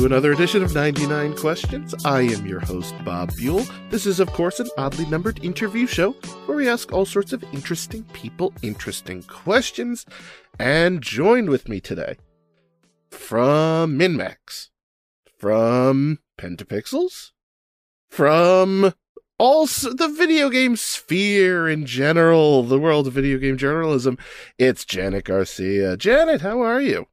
To another edition of 99 Questions. I am your host, Bob Buell. This is, of course, an oddly numbered interview show where we ask all sorts of interesting people interesting questions. And joined with me today from MinMax, from Pentapixels, from also the video game sphere in general, the world of video game journalism, it's Janet Garcia. Janet, how are you?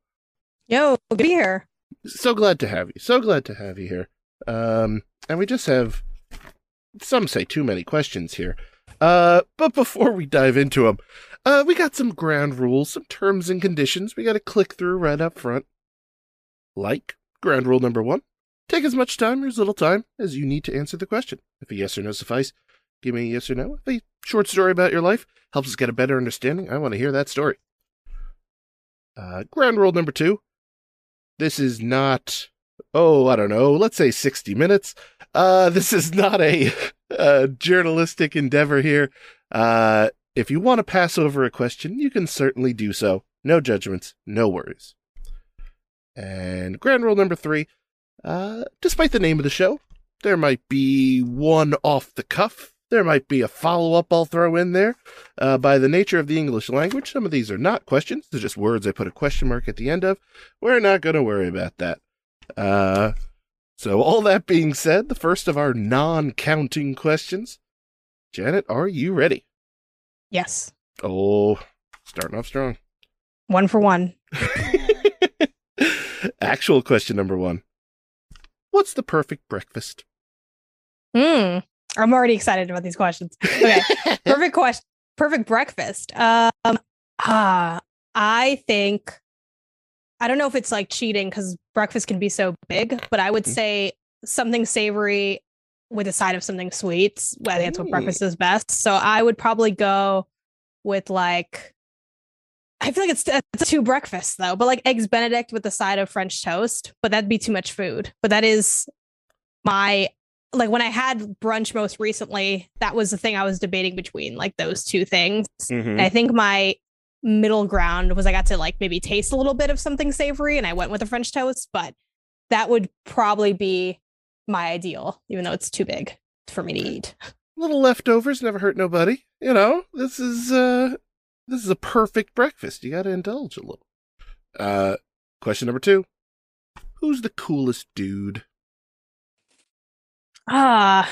Yo, good to be here. So glad to have you. So glad to have you here. Um, and we just have some say too many questions here. Uh, but before we dive into them, uh, we got some ground rules, some terms and conditions we got to click through right up front. Like ground rule number one: take as much time or as little time as you need to answer the question. If a yes or no suffice, give me a yes or no. If a short story about your life helps us get a better understanding, I want to hear that story. Uh, ground rule number two this is not oh i don't know let's say 60 minutes. Uh this is not a, a journalistic endeavor here. Uh if you want to pass over a question you can certainly do so. No judgments no worries. And grand rule number three uh despite the name of the show there might be one off the cuff there might be a follow up I'll throw in there. Uh, by the nature of the English language, some of these are not questions. They're just words I put a question mark at the end of. We're not going to worry about that. Uh, so, all that being said, the first of our non counting questions. Janet, are you ready? Yes. Oh, starting off strong. One for one. Actual question number one What's the perfect breakfast? Hmm. I'm already excited about these questions. Okay. perfect question. Perfect breakfast. Um uh, I think I don't know if it's like cheating because breakfast can be so big, but I would mm-hmm. say something savory with a side of something sweet. I think that's what breakfast is best. So I would probably go with like I feel like it's, it's two breakfasts though, but like eggs Benedict with the side of French toast. But that'd be too much food. But that is my like when I had brunch most recently, that was the thing I was debating between like those two things. Mm-hmm. I think my middle ground was I got to like maybe taste a little bit of something savory and I went with a French toast, but that would probably be my ideal, even though it's too big for me to eat. Little leftovers never hurt nobody. You know, this is uh this is a perfect breakfast. You gotta indulge a little. Uh question number two. Who's the coolest dude? Ah,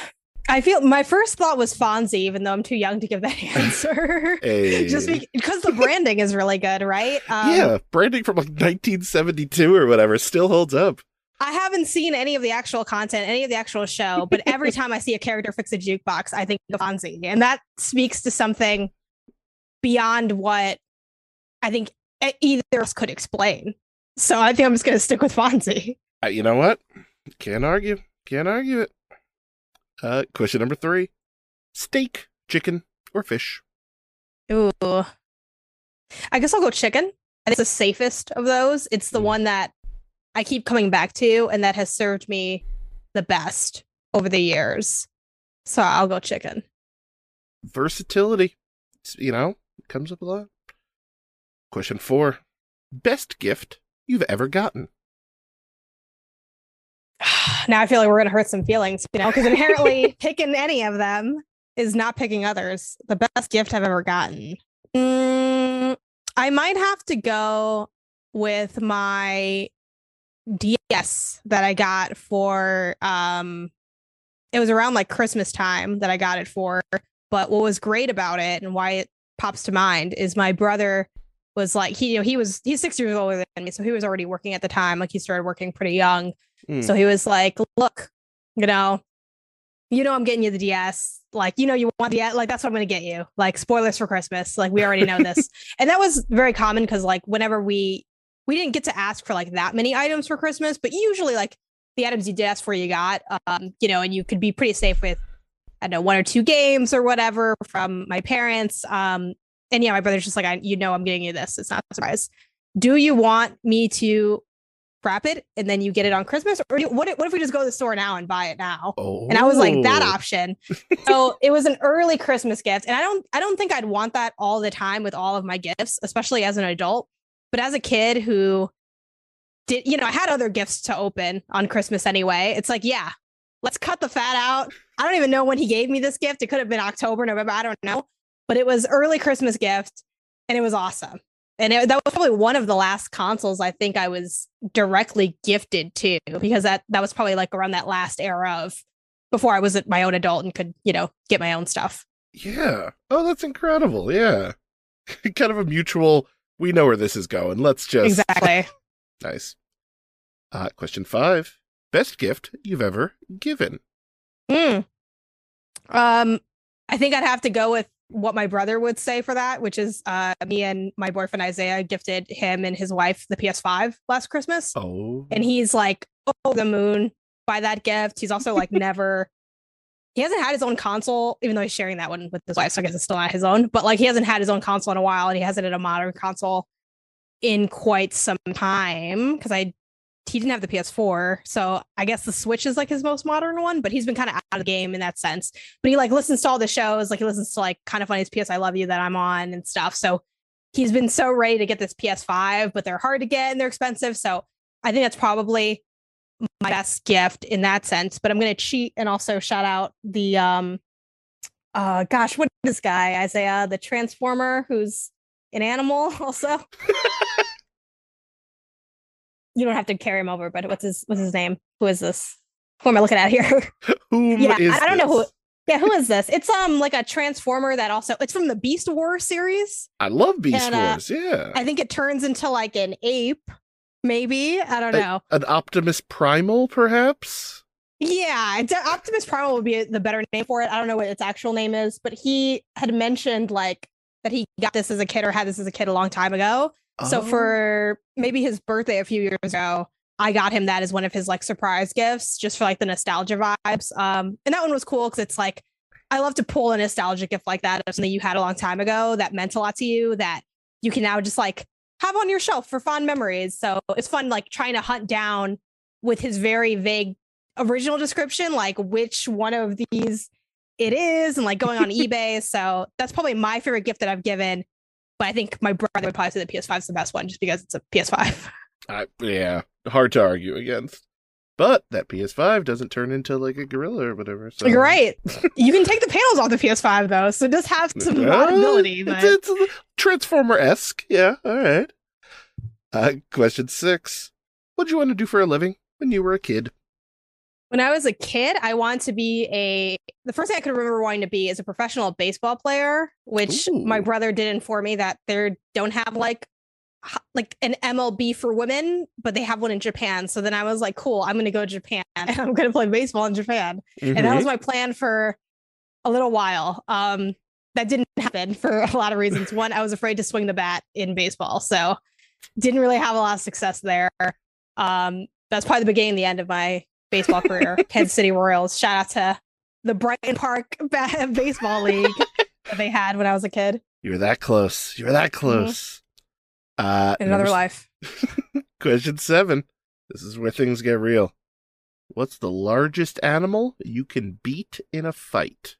I feel my first thought was Fonzie, even though I'm too young to give that answer. hey. Just because the branding is really good, right? Um, yeah, branding from like 1972 or whatever still holds up. I haven't seen any of the actual content, any of the actual show, but every time I see a character fix a jukebox, I think of Fonzie, and that speaks to something beyond what I think either of us could explain. So I think I'm just going to stick with Fonzie. Uh, you know what? Can't argue. Can't argue it. Uh, question number three: steak, chicken, or fish? Ooh, I guess I'll go chicken. I think it's the safest of those. It's the mm. one that I keep coming back to, and that has served me the best over the years. So I'll go chicken. Versatility, you know, comes up a lot. Question four: best gift you've ever gotten? now I feel like we're going to hurt some feelings, you know, because inherently picking any of them is not picking others. The best gift I've ever gotten. Mm, I might have to go with my DS that I got for um it was around like Christmas time that I got it for. But what was great about it and why it pops to mind is my brother was like he you know he was he's six years older than me so he was already working at the time like he started working pretty young mm. so he was like look you know you know i'm getting you the ds like you know you want the like that's what i'm gonna get you like spoilers for christmas like we already know this and that was very common because like whenever we we didn't get to ask for like that many items for christmas but usually like the items you did ask for you got um you know and you could be pretty safe with I don't know, one or two games or whatever from my parents. Um, and yeah, my brother's just like, I, you know, I'm getting you this. It's not a surprise. Do you want me to wrap it and then you get it on Christmas, or what? If, what if we just go to the store now and buy it now? Oh. And I was like, that oh. option. so it was an early Christmas gift, and I don't, I don't think I'd want that all the time with all of my gifts, especially as an adult. But as a kid who did you know I had other gifts to open on Christmas anyway. It's like, yeah, let's cut the fat out. I don't even know when he gave me this gift. It could have been October, November, I don't know. But it was early Christmas gift and it was awesome. And it, that was probably one of the last consoles I think I was directly gifted to because that that was probably like around that last era of before I was my own adult and could, you know, get my own stuff. Yeah. Oh, that's incredible. Yeah. kind of a mutual, we know where this is going. Let's just. Exactly. nice. Uh, question five Best gift you've ever given? Mm. Um, I think I'd have to go with what my brother would say for that, which is uh, me and my boyfriend Isaiah gifted him and his wife the PS5 last Christmas. Oh. And he's like, oh, the moon by that gift. He's also like never, he hasn't had his own console, even though he's sharing that one with his wife. So I guess it's still not his own, but like he hasn't had his own console in a while and he hasn't had a modern console in quite some time because I he didn't have the PS4, so I guess the Switch is like his most modern one. But he's been kind of out of the game in that sense. But he like listens to all the shows, like he listens to like Kinda Funny's PS I Love You that I'm on and stuff. So he's been so ready to get this PS5, but they're hard to get and they're expensive. So I think that's probably my best gift in that sense. But I'm gonna cheat and also shout out the um, uh, gosh, what is this guy Isaiah, the Transformer, who's an animal also. you don't have to carry him over, but what's his what's his name? Who is this? Who am I looking at here? Who yeah, is I, I don't this? know who. Yeah, who is this? It's um like a transformer that also it's from the Beast Wars series. I love Beast And, uh, Wars. Yeah. I think it turns into like an ape, maybe. I don't A- know. An Optimus Primal, perhaps? Yeah, it's- Optimus Primal would be the better name for it. I don't know what its actual name is, but he had mentioned like that he got this as a kid or had this as a kid a long time ago. So Oh. for maybe his birthday a few years ago, I got him that as one of his like surprise gifts, just for like the nostalgia vibes. Um, and that one was cool because it's like I love to pull a nostalgic gift like that of something you had a long time ago that meant a lot to you that you can now just like have on your shelf for fond memories. So it's fun like trying to hunt down with his very vague original description, like which one of these it is, and like going on eBay. So that's probably my favorite gift that I've given. But I think my brother would probably say the PS5 is the best one just because it's a PS5. I, yeah, hard to argue against. But that PS5 doesn't turn into like a gorilla or whatever. So You're right. You can take the panels off the PS5 though, so it does have some modability. But It's, it's Transformer esque. Yeah, all right. Uh, question six: What'd you want to do for a living when you were a kid? When I was a kid, I wanted to be a. The first thing I could remember wanting to be is a professional baseball player, which my brother did inform me that they don't have like like an MLB for women, but they have one in Japan. So then I was like, cool, I'm going to go to Japan and I'm going to play baseball in Japan. and that was my plan for a little while. Um, that didn't happen for a lot of reasons. One, I was afraid to swing the bat in baseball, so didn't really have a lot of success there. Um, that's probably the beginning and the end of my baseball career. Kansas City Royals. Shout out to the Brighton Park Baseball League that they had when I was a kid you were that close. You were that close. Uh, in another number- life. Question seven. This is where things get real. What's the largest animal you can beat in a fight?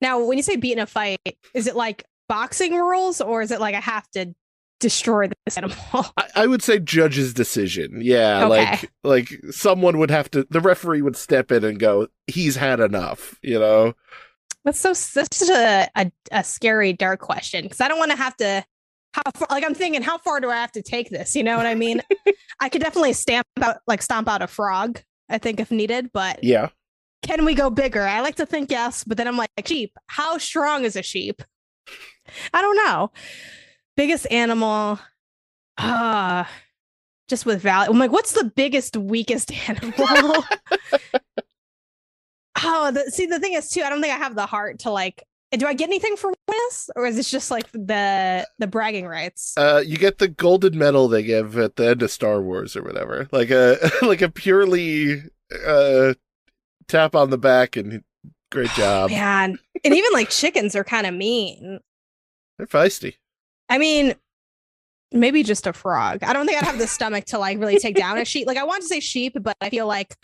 Now, when you say beat in a fight, is it like boxing rules or is it like I have to destroy this animal? I, I would say judge's decision. Yeah, Okay. like like someone would have to. The referee would step in and go, "He's had enough." You know. That's so that's such a, a, a scary dark question because I don't want to have to how far, like I'm thinking how far do I have to take this? You know what I mean? I could definitely stamp out like stomp out a frog, I think if needed, but Yeah. can we go bigger? I like to think yes, but then I'm like sheep. How strong is a sheep? I don't know. Biggest animal uh just with value. I'm like, what's the biggest, weakest animal? oh, the, see, the thing is too, I don't think I have the heart to like. Do I get anything for this, or is this just like the the bragging rights? Uh, you get the golden medal they give at the end of Star Wars or whatever, like a like a purely uh tap on the back and great job. Man, and even like chickens are kind of mean. They're feisty. I mean, maybe just a frog. I don't think I'd have the stomach to like really take down a sheep. Like I want to say sheep, but I feel like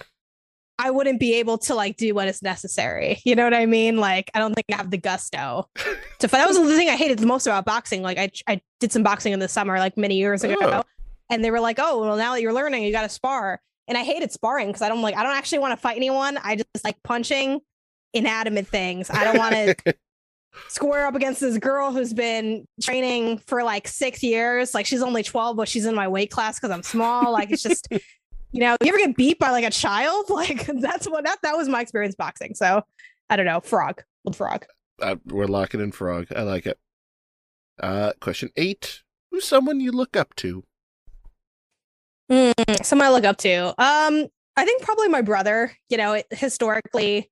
I wouldn't be able to like do what is necessary. You know what I mean? Like I don't think I have the gusto to fight. That was the thing I hated the most about boxing. Like I I did some boxing in the summer, like many years ago. Oh. and they were like, "Oh, well, now that you're learning, you got to spar." And I hated sparring because I don't like I don't actually want to fight anyone. I just like punching inanimate things. I don't want to square up against this girl who's been training for like six years. Like she's only 12, but she's in my weight class because I'm small. Like it's just, you know, you ever get beat by like a child? Like that's what that that was my experience boxing. So I don't know, frog, old frog. Uh, we're locking in frog. I like it. Uh, question eight: Who's someone you look up to? Mm, someone I look up to. Um, I think probably my brother. You know, historically,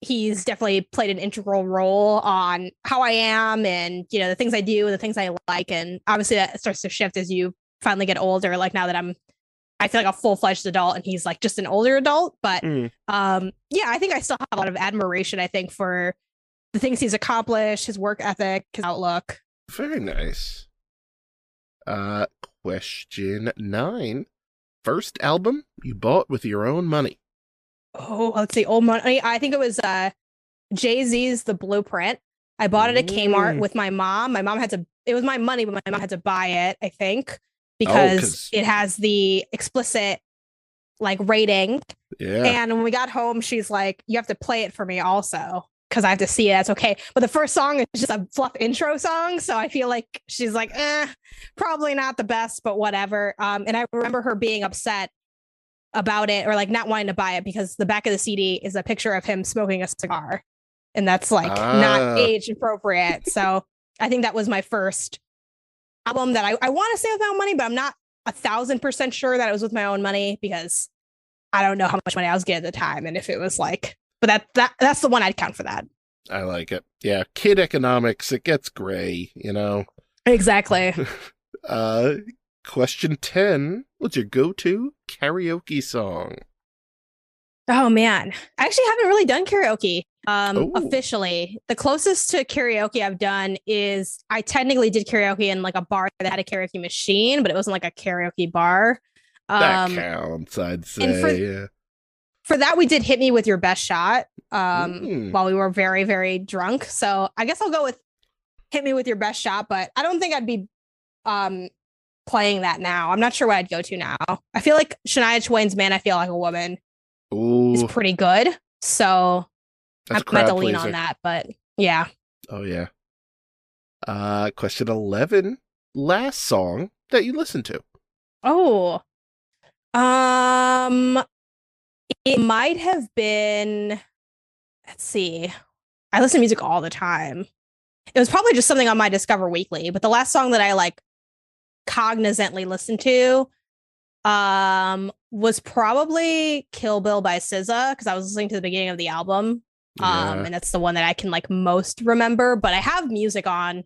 he's definitely played an integral role on how I am and you know the things I do, the things I like, and obviously that starts to shift as you finally get older. Like now that I'm, I feel like a full fledged adult, and he's like just an older adult. But Mm. um, yeah, I think I still have a lot of admiration. I think for the things he's accomplished, his work ethic, his outlook. Very nice. Uh, question nine: First album you bought with your own money? Oh, let's see, old money. I think it was uh Jay Z's The Blueprint. I bought it at Kmart Mm. with my mom. My mom had to. It was my money, but my mom had to buy it. I think because 'cause- it has the explicit like rating. Yeah. And when we got home, she's like, "You have to play it for me also." Because I have to see it. That's okay. But the first song is just a fluff intro song. So I feel like she's like, eh, probably not the best, but whatever. Um, and I remember her being upset about it or like not wanting to buy it because the back of the CD is a picture of him smoking a cigar. And that's like Ah. not age appropriate. So I think that was my first album that I, I want to say with without money, but I'm not a thousand percent sure that it was with my own money because I don't know how much money I was getting at the time. And if it was like, but that, that that's the one I'd count for that. I like it. Yeah, kid economics, it gets gray, you know. Exactly. Uh question 10, what's your go-to karaoke song? Oh man, I actually haven't really done karaoke um Oh. officially. The closest to karaoke I've done is I technically did karaoke in like a bar that had a karaoke machine, but it wasn't like a karaoke bar. That Um counts, I'd say. for- yeah. for that we did hit me with your best shot um Mm. while we were very very drunk. So I guess I'll go with hit me with your best shot, but I don't think I'd be um playing that now. I'm not sure what I'd go to now. I feel like Shania Twain's Man I Feel Like a Woman is pretty good. So that's I might have to lean on that, but yeah. Oh yeah. Uh question 11, last song that you listened to. Oh. Um it might have been let's see. I listen to music all the time. It was probably just something on my Discover Weekly, but the last song that I like cognizantly listened to um was probably Kill Bill by SZA because I was listening to the beginning of the album. Um Yeah. and that's the one that I can like most remember, but I have music on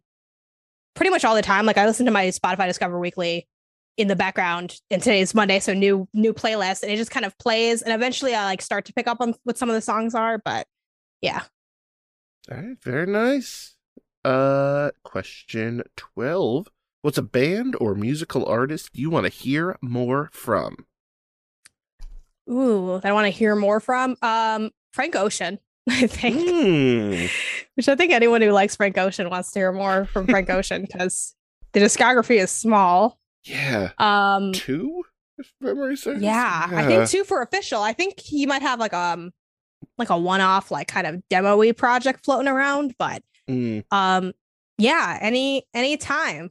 pretty much all the time. Like I listen to my Spotify Discover Weekly in the background and today's Monday, so new new playlist and it just kind of plays and eventually I like start to pick up on what some of the songs are, but yeah. All right, very nice. Uh, question 12. What's a band or musical artist you want to hear more from? Ooh, that I want to hear more from. Um Frank Ocean, I think. Hmm. Which I think anyone who likes Frank Ocean wants to hear more from Frank Ocean because the discography is small. Yeah. Um Two? If memory serves? yeah, I think two for official. I think he might have like um like a one-off like kind of demo-y project floating around, but Mm, um yeah any any time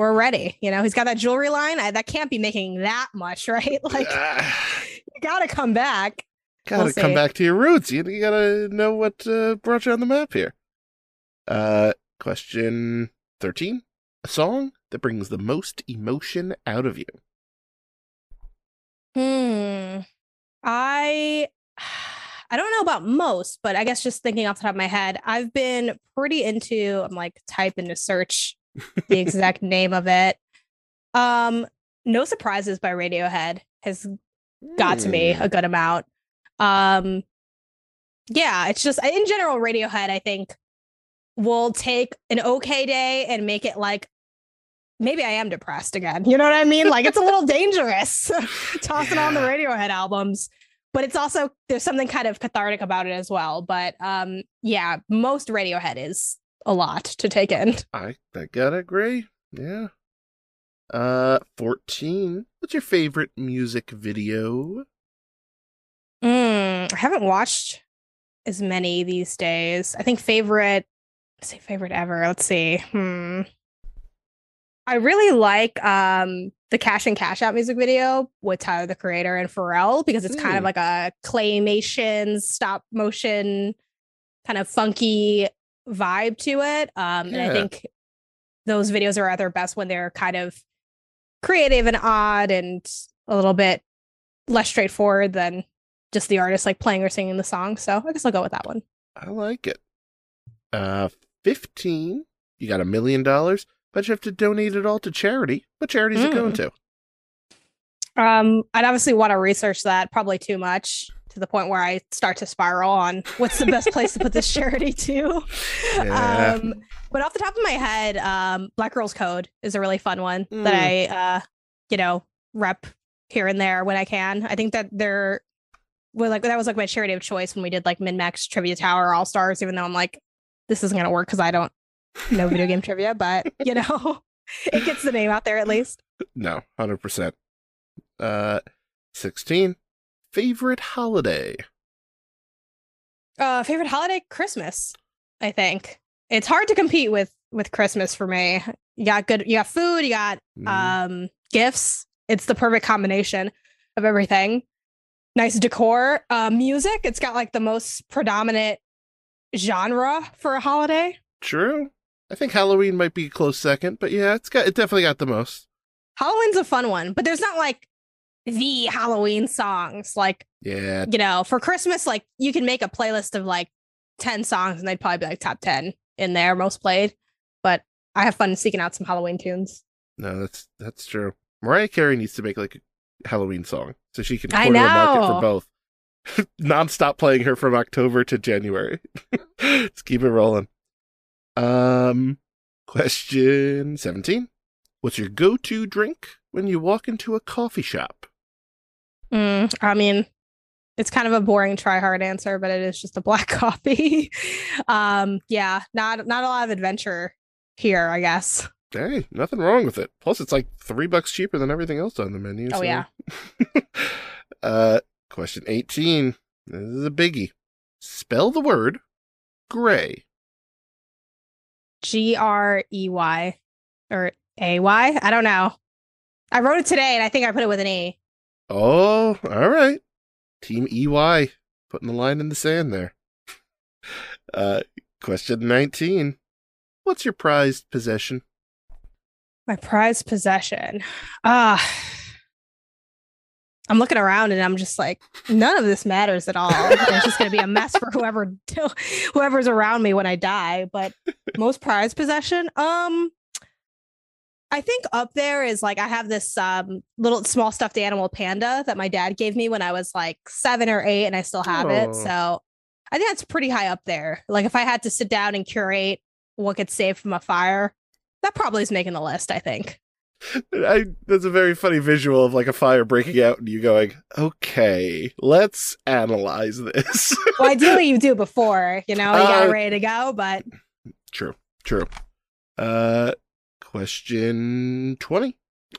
we're ready you know he's got that jewelry line I, that can't be making that much right like you gotta come back gotta We'll come see. back to your roots. You, you gotta know what uh, brought you on the map here. Uh, question 13. A song that brings the most emotion out of you. hmm i i don't know about most but i guess just thinking off the top of my head i've been pretty into i'm like type into search the exact name of it um no surprises by radiohead has got to me Hmm. a good amount. Um, yeah, it's just in general, Radiohead, I think, will take an okay day and make it like maybe I am depressed again. You know what I mean? Like it's a little dangerous tossing on the Radiohead albums. But it's also there's something kind of cathartic about it as well. But um, yeah, most Radiohead is a lot to take in. I, I gotta agree. Yeah. Uh, 14. What's your favorite music video? Mm, I haven't watched as many these days. I think favorite, say favorite ever. Let's see. Hmm. I really like um the Cash In Cash Out music video with Tyler the Creator and Pharrell because it's kind of Mm. like a claymation stop motion kind of funky vibe to it. Um and I think those videos are at their best when they're kind of creative and odd and a little bit less straightforward than just the artist like playing or singing the song. So I guess I'll go with that one. I like it. Uh, 15. You got a million dollars, but you have to donate it all to charity. What charity's it going Mm. to? Um, I'd obviously want to research that probably too much to the point where I start to spiral on what's the best place to put this charity to. Yeah. Um, but off the top of my head, um, Black Girls Code is a really fun one that I, uh, you know, rep here and there when I can. I think that they're well, like that was like my charity of choice when we did like Min Max Trivia Tower All Stars. Even though I'm like, this isn't gonna work because I don't know video game trivia, but you know, it gets the name out there at least. No, 100%. Uh, 16. Favorite holiday? Uh, favorite holiday, Christmas. I think it's hard to compete with with Christmas for me. You got good, you got food, you got Mm, um gifts. It's the perfect combination of everything. Nice decor, uh, music. It's got like the most predominant genre for a holiday. True. I think Halloween might be close second, but yeah, it's got it definitely got the most. Halloween's a fun one, but there's not like the Halloween songs. Like Yeah, you know, for Christmas, like you can make a playlist of like 10 songs and they'd probably be like top 10 in there, most played. But I have fun seeking out some Halloween tunes. no, that's that's true. Mariah Carey needs to make like a Halloween song so she can corner the market for both. Non-stop playing her from October to January. Let's keep it rolling. Um, question 17. What's your go-to drink when you walk into a coffee shop? Mm, I mean, it's kind of a boring try hard answer, but it is just a black coffee. um, yeah, not not a lot of adventure here, I guess. Hey, nothing wrong with it. Plus, it's like three bucks cheaper than everything else on the menu. Oh, so- yeah. uh, question 18. This is a biggie. Spell the word gray. G R E Y or A Y. I don't know. I wrote it today and I think I put it with an E. Oh, all right. Team EY putting the line in the sand there. Uh, question 19. What's your prized possession? My prized possession. Ah. I'm looking around and I'm just like, none of this matters at all. it's just gonna be a mess for whoever whoever's around me when I die. But most prized possession, um, I think up there is like I have this um little small stuffed animal panda that my dad gave me when I was like seven or eight, and I still have Oh. it. So I think that's pretty high up there. Like if I had to sit down and curate what gets saved from a fire, that probably is making the list. I think. I, that's a very funny visual of like a fire breaking out and you going, okay, let's analyze this. Well, ideally you do before, you know, you got Uh, ready to go. But True. True. Uh question 20.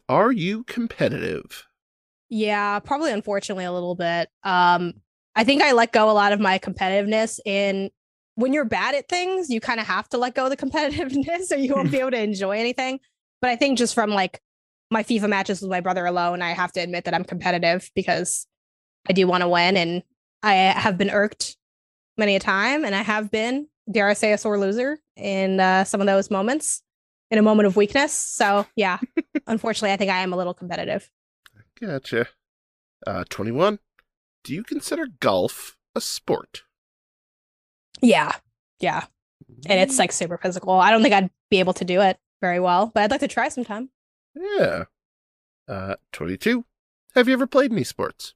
Are you competitive? yeah, probably unfortunately a little bit. Um, I think I let go a lot of my competitiveness in when you're bad at things, you kind of have to let go of the competitiveness or you won't be able to enjoy anything. But I think just from like my FIFA matches with my brother alone, I have to admit that I'm competitive because I do want to win and I have been irked many a time and I have been, dare I say, a sore loser in uh, some of those moments in a moment of weakness. So yeah, unfortunately, I think I am a little competitive. Gotcha. Uh 21. Do you consider golf a sport? Yeah. Yeah. And it's like super physical. I don't think I'd be able to do it very well, but I'd like to try sometime. Yeah. Uh 22. Have you ever played any sports?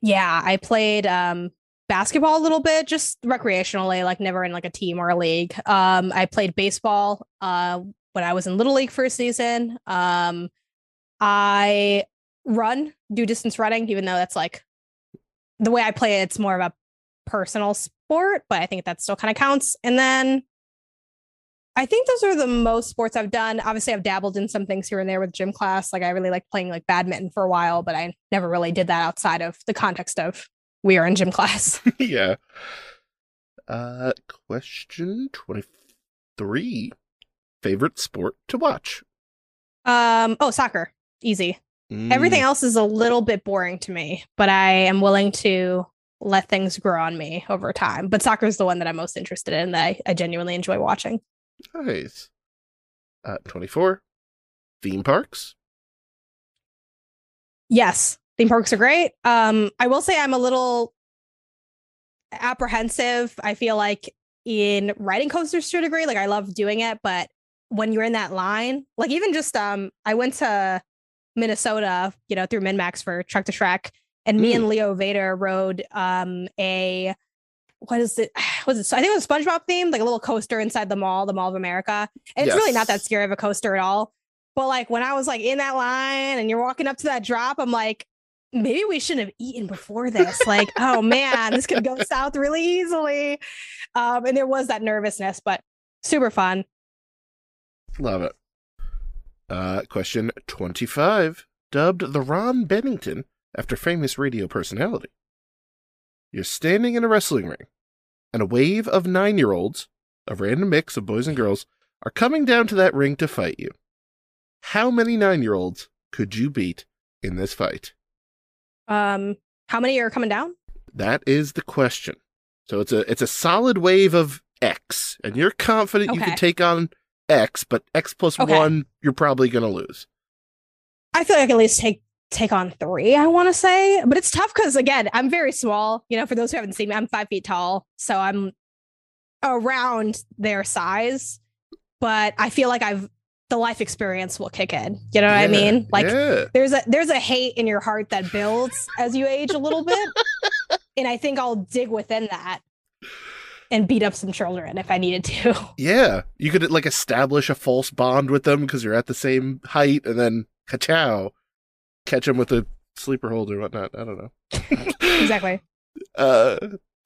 Yeah, I played um basketball a little bit, just recreationally, like never in like a team or a league. Um I played baseball uh when I was in little league for a season. Um I run, do distance running, even though that's like the way I play it, it's more of a personal sport, but I think that still kind of counts. And then I think those are the most sports I've done. Obviously, I've dabbled in some things here and there with gym class. Like I really like playing like badminton for a while, but I never really did that outside of the context of we are in gym class. yeah. Uh, question 23. Favorite sport to watch? Um, oh, soccer. Easy. Everything Mm, else is a little bit boring to me, but I am willing to let things grow on me over time. But soccer is the one that I'm most interested in that I, I genuinely enjoy watching. Nice. Uh, 24. Theme parks? Yes, theme parks are great. Um, I will say I'm a little apprehensive. I feel like in riding coasters to a degree, like I love doing it, but when you're in that line, like even just um, I went to Minnesota, you know, through Minmax for Trek to Shrek, and me Mm. and Leo Vader rode um a what is it? Was it? I think it was SpongeBob themed, like a little coaster inside the mall, the Mall of America. And it's really not that scary of a coaster at all. But like when I was like in that line and you're walking up to that drop, I'm like, maybe we shouldn't have eaten before this. Like, oh man, this could go south really easily. Um, and there was that nervousness, but super fun. Love it. Uh, question 25. Dubbed the Ron Bennington after famous radio personality. You're standing in a wrestling ring, and a wave of nine year olds, a random mix of boys and girls, are coming down to that ring to fight you. How many nine year olds could you beat in this fight? Um, how many are coming down? That is the question. So it's a it's a solid wave of X, and you're confident you can take on X, but X plus Okay. one, you're probably gonna lose. I feel like I can at least take take on three, I want to say. But it's tough because again, I'm very small. You know, for those who haven't seen me, I'm five feet tall. So I'm around their size. But I feel like I've the life experience will kick in. You know what I mean? Like yeah. there's a there's a hate in your heart that builds as you age a little bit. and I think I'll dig within that and beat up some children if I needed to. Yeah, you could like establish a false bond with them because you're at the same height, and then ka-chow, catch them with a sleeper hold or whatnot. I don't know. exactly. Uh,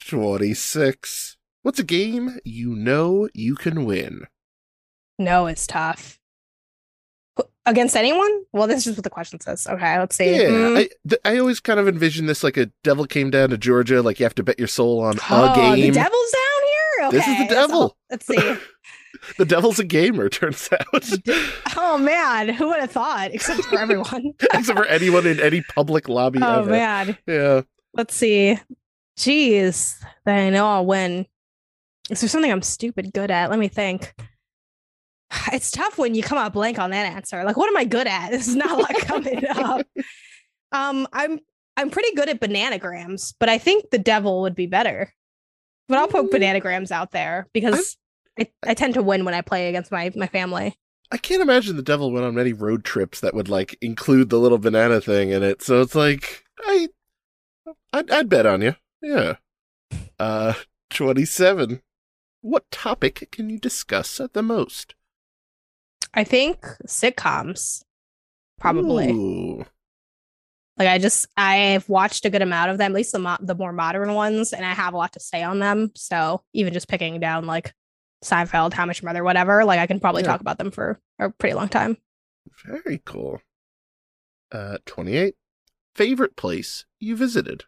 twenty six. What's a game you know you can win? No, it's tough. Against anyone? Well, this is what the question says. Okay, let's see. Yeah, Mm. I th- I always kind of envision this like a devil came down to Georgia, like you have to bet your soul on Oh, a game. The devil's down here. Okay, This is the let's- devil. Let's see. the devil's a gamer, turns out. oh man, who would have thought? Except for everyone. Except for anyone in any public lobby oh ever. man. Yeah. Let's see. Jeez, then I know I'll win. Is there something I'm stupid good at? Let me think. It's tough when you come out blank on that answer. Like, what am I good at? This is not a lot coming up. Um, I'm I'm pretty good at bananagrams, but I think the devil would be better. But I'll put Ooh. bananagrams out there because I, I tend to win when I play against my my family. I can't imagine the devil went on many road trips that would like include the little banana thing in it. So it's like I, I'd, I'd bet on you. Yeah. Uh, twenty-seven. What topic can you discuss the most? I think sitcoms, probably. Ooh. Like I just I've watched a good amount of them, at least the mo- the more modern ones, and I have a lot to say on them. So even just picking down like Seinfeld, How I Met Your Mother, whatever, like I can probably Yeah. talk about them for a pretty long time. Very cool. Uh, twenty-eight. Favorite place you visited?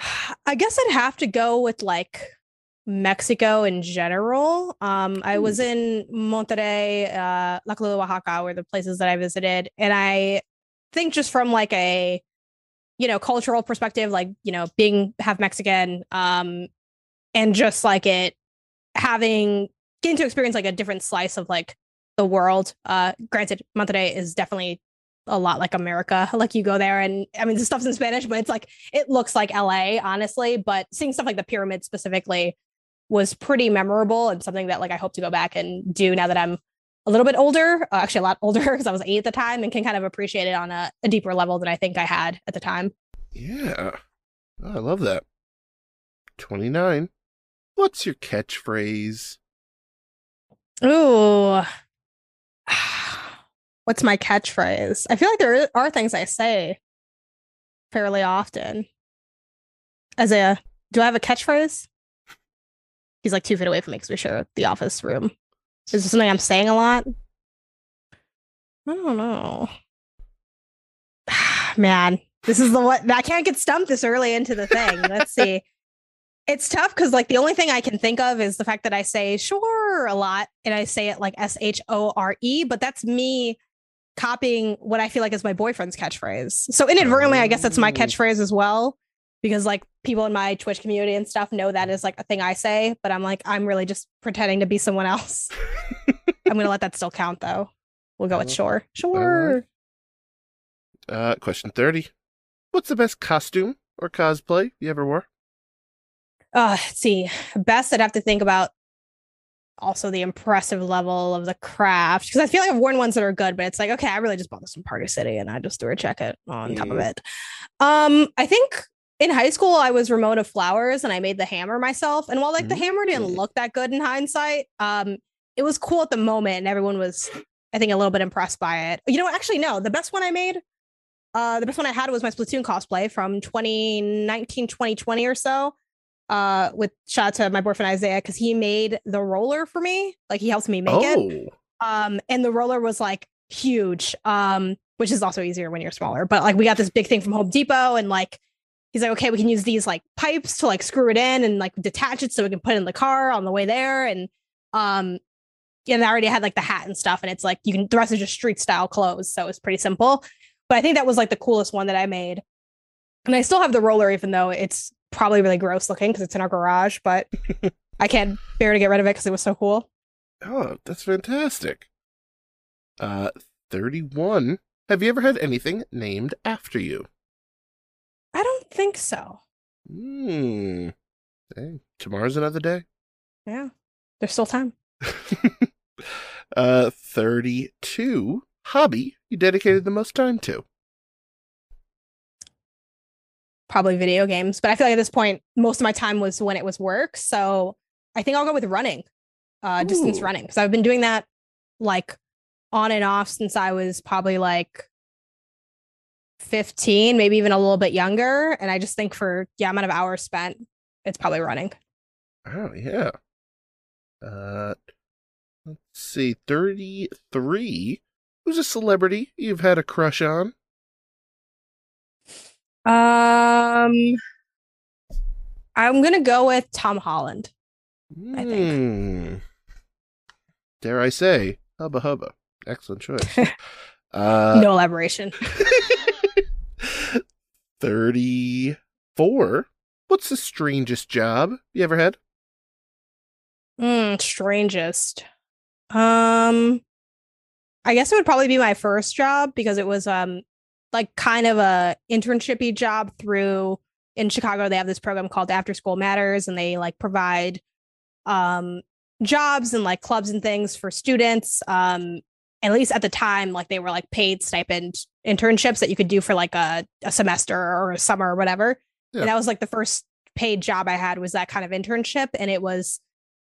I guess I'd have to go with like Mexico in general. Um, I was in Monterrey, uh, La Cholula, Oaxaca, were the places that I visited, and I think just from like a you know cultural perspective, like you know being half Mexican, um, and just like it having getting to experience like a different slice of like the world. Uh, granted, Monterrey is definitely a lot like America. Like you go there, and I mean the stuff's in Spanish, but it's like it looks like LA, honestly. But seeing stuff like the pyramid specifically was pretty memorable and something that like I hope to go back and do now that I'm a little bit older, uh, actually a lot older because I was eight at the time and can kind of appreciate it on a, a deeper level than I think I had at the time. Yeah. Oh, I love that. 29. What's your catchphrase? Ooh. What's my catchphrase? I feel like there are things I say fairly often. As a, do I have a catchphrase? He's like two feet away from me because we share the office room. Is this something I'm saying a lot? I don't know. Man, this is the what I can't get stumped this early into the thing. Let's see. It's tough because like the only thing I can think of is the fact that I say sure a lot and I say it like S H O R E, but that's me copying what I feel like is my boyfriend's catchphrase. So inadvertently, I guess that's my Oh. catchphrase as well. Because like people in my Twitch community and stuff know that is like a thing I say, but I'm like, I'm really just pretending to be someone else. I'm gonna let that still count though. We'll go with Oh, sure. Sure. Uh, question 30. What's the best costume or cosplay you ever wore? Uh let's see. Best I'd have to think about also the impressive level of the craft. Because I feel like I've worn ones that are good, but it's like, okay, I really just bought this from Party City and I just threw a jacket on top of Mm. it. Um, I think in high school I was Ramona Flowers and I made the hammer myself. And while like the hammer didn't Mm. look that good in hindsight, um, it was cool at the moment and everyone was, I think, a little bit impressed by it. You know, what? actually, no, the best one I made, uh, the best one I had was my Splatoon cosplay from 2019, 2020 or so. Uh, with shout out to my boyfriend Isaiah because he made the roller for me. Like he helped me make it. oh, Um, and the roller was like huge. Um, which is also easier when you're smaller. But like we got this big thing from Home Depot, and like he's like, okay, we can use these like pipes to like screw it in and like detach it so we can put it in the car on the way there. And um, and I already had like the hat and stuff, and it's like you can the rest is just street style clothes, so it's pretty simple. But I think that was like the coolest one that I made. And I still have the roller, even though it's probably really gross looking because it's in our garage, but I can't bear to get rid of it because it was so cool. oh, that's fantastic. Uh, 31. Have you ever had anything named after you? Don't think so. Hmm. Hey, tomorrow's another day. Yeah. There's still time. uh, 32. Hobby you dedicated the most time to? Probably video games. But I feel like at this point, most of my time was when it was work. So I think I'll go with running, uh, distance running. Because I've been doing that like on and off since I was probably like 15, maybe even a little bit younger. And I just think for the amount of hours spent, it's probably running. Oh, yeah. Uh, let's see. 33. Who's a celebrity you've had a crush on? Um, I'm gonna go with Tom Holland. I think. Hmm. Dare I say, hubba hubba. Excellent choice. uh, no elaboration. 34. What's the strangest job you ever had? Mm, strangest. Um, I guess it would probably be my first job because it was um like kind of a internshipy job through in Chicago. They have this program called After School Matters, and they like provide um jobs and like clubs and things for students. Um, at least at the time, like they were like paid stipend internships that you could do for like a, a semester or a summer or whatever. Yeah. And that was like the first paid job I had was that kind of internship. And it was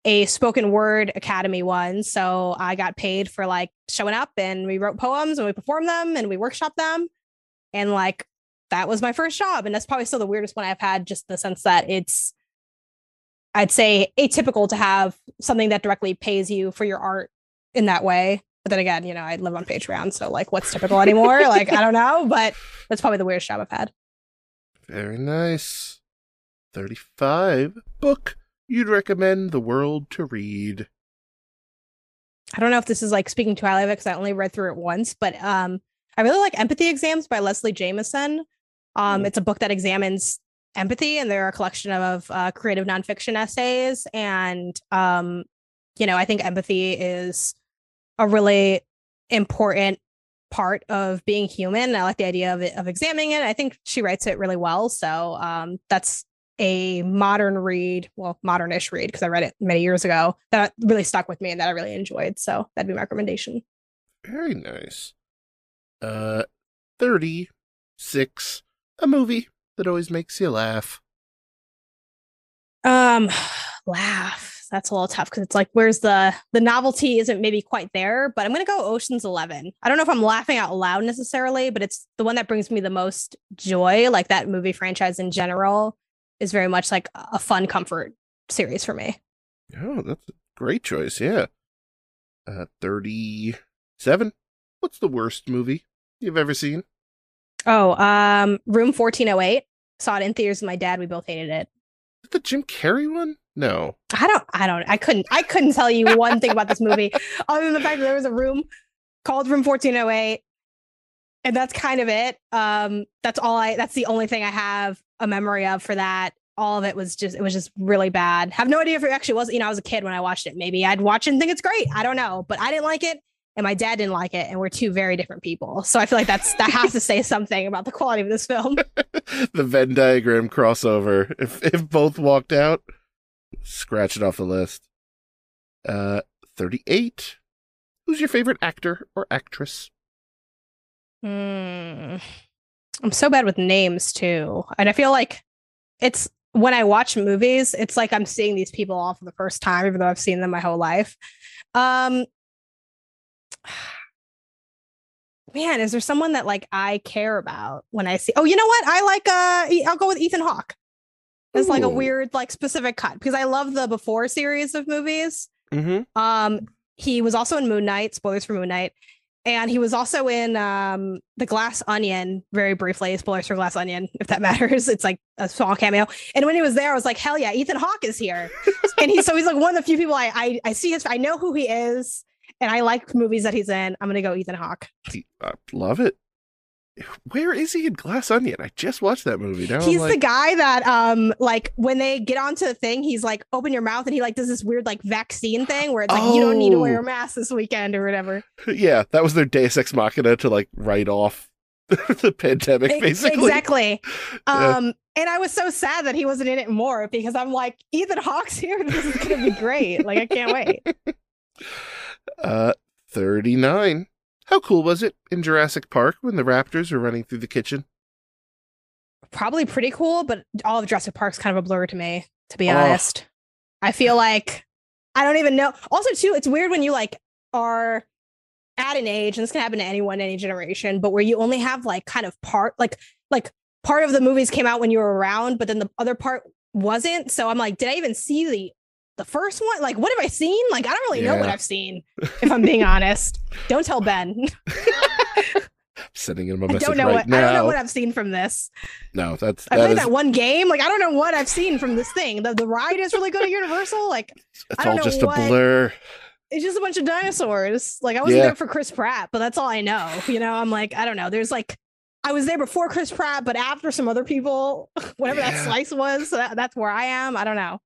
a spoken word academy one. So I got paid for like showing up and we wrote poems and we performed them and we workshop them. And like that was my first job. And that's probably still the weirdest one I've had, just the sense that it's I'd say atypical to have something that directly pays you for your art in that way. But then again, you know, I live on Patreon, so like what's typical anymore? like I don't know, but that's probably the weirdest job I've had. Very nice. 35. Book you'd recommend the world to read. I don't know if this is like speaking too highly of it because I only read through it once, but um, I really like Empathy Exams by Leslie Jamison. Um, Hmm. It's a book that examines empathy, and they're a collection of uh, creative nonfiction essays. And um, you know, I think empathy is a really important part of being human. I like the idea of it of examining it. I think she writes it really well. So um, that's a modern read, well, modern-ish read because I read it many years ago that really stuck with me and that I really enjoyed. So that'd be my recommendation. Very nice. Uh, 36. A movie that always makes you laugh. Um, laugh. That's a little tough because it's like, where's the the novelty? Isn't maybe quite there, but I'm gonna go Ocean's Eleven. I don't know if I'm laughing out loud necessarily, but it's the one that brings me the most joy. Like that movie franchise in general is very much like a fun comfort series for me. Oh, that's a great choice. Yeah. Uh, 37. What's the worst movie you've ever seen? Oh, um, Room 1408. Saw it in theaters with my dad. We both hated it. The Jim Carrey one? No. I don't I don't I couldn't I couldn't tell you one thing about this movie other than the fact that there was a room called Room 1408 and that's kind of it. Um that's all I that's the only thing I have a memory of for that. All of it was just it was just really bad. Have no idea if it actually was, you know, I was a kid when I watched it. Maybe I'd watch it and think it's great. I don't know, but I didn't like it and my dad didn't like it and we're two very different people. So I feel like that's that has to say something about the quality of this film. the Venn diagram crossover. If if both walked out, scratch it off the list. Uh, 38. Who's your favorite actor or actress? Hmm. I'm so bad with names too. And I feel like it's when I watch movies, it's like I'm seeing these people all for the first time, even though I've seen them my whole life. Um, man, is there someone that like I care about when I see? Oh, you know what? I like. Uh, I'll go with Ethan Hawke. It's like a weird, like specific cut because I love the before series of movies. Mm-hmm. Um, he was also in Moon Knight. Spoilers for Moon Knight. And he was also in um, The Glass Onion, very briefly. Spoilers for Glass Onion, if that matters. It's like a small cameo. And when he was there, I was like, hell yeah, Ethan Hawke is here. and he's so he's like one of the few people I, I I see his I know who he is, and I like movies that he's in. I'm gonna go Ethan Hawke. I love it. Where is he in Glass Onion? I just watched that movie. Now he's I'm the guy that um like when they get onto the thing, he's like open your mouth and he like does this weird like vaccine thing where it's like you don't need to wear Oh. a mask this weekend or whatever. yeah, that was their Deus Ex Machina to like write off the pandemic, basically. Exactly. Yeah. Um, and I was so sad that he wasn't in it more because I'm like, Ethan Hawke's here. This is gonna be great. Like I can't wait. Uh, 39. How cool was it in Jurassic Park when the raptors were running through the kitchen? Probably pretty cool, but all of Jurassic Park's kind of a blur to me, to be Oh. honest. I feel like I don't even know. Also, too, it's weird when you like are at an age, and this can happen to anyone, any generation, but where you only have like kind of part, like like part of the movies came out when you were around, but then the other part wasn't. So I'm like, did I even see the the first one? Like, what have I seen? Like, I don't really know what I've seen, if I'm being honest. Don't tell Ben. I'm Sending him a I message don't know right what now. I don't know what I've seen from this. no, that's I played is that one game. Like, I don't know what I've seen from this thing. The, the ride is really good at Universal. Like, it's I don't all know just what- a blur. it's just a bunch of dinosaurs. Like, I wasn't Yeah. there for Chris Pratt, but that's all I know. You know, I'm like, I don't know. There's like, I was there before Chris Pratt, but after some other people, whatever that slice was, so that, that's where I am. I don't know.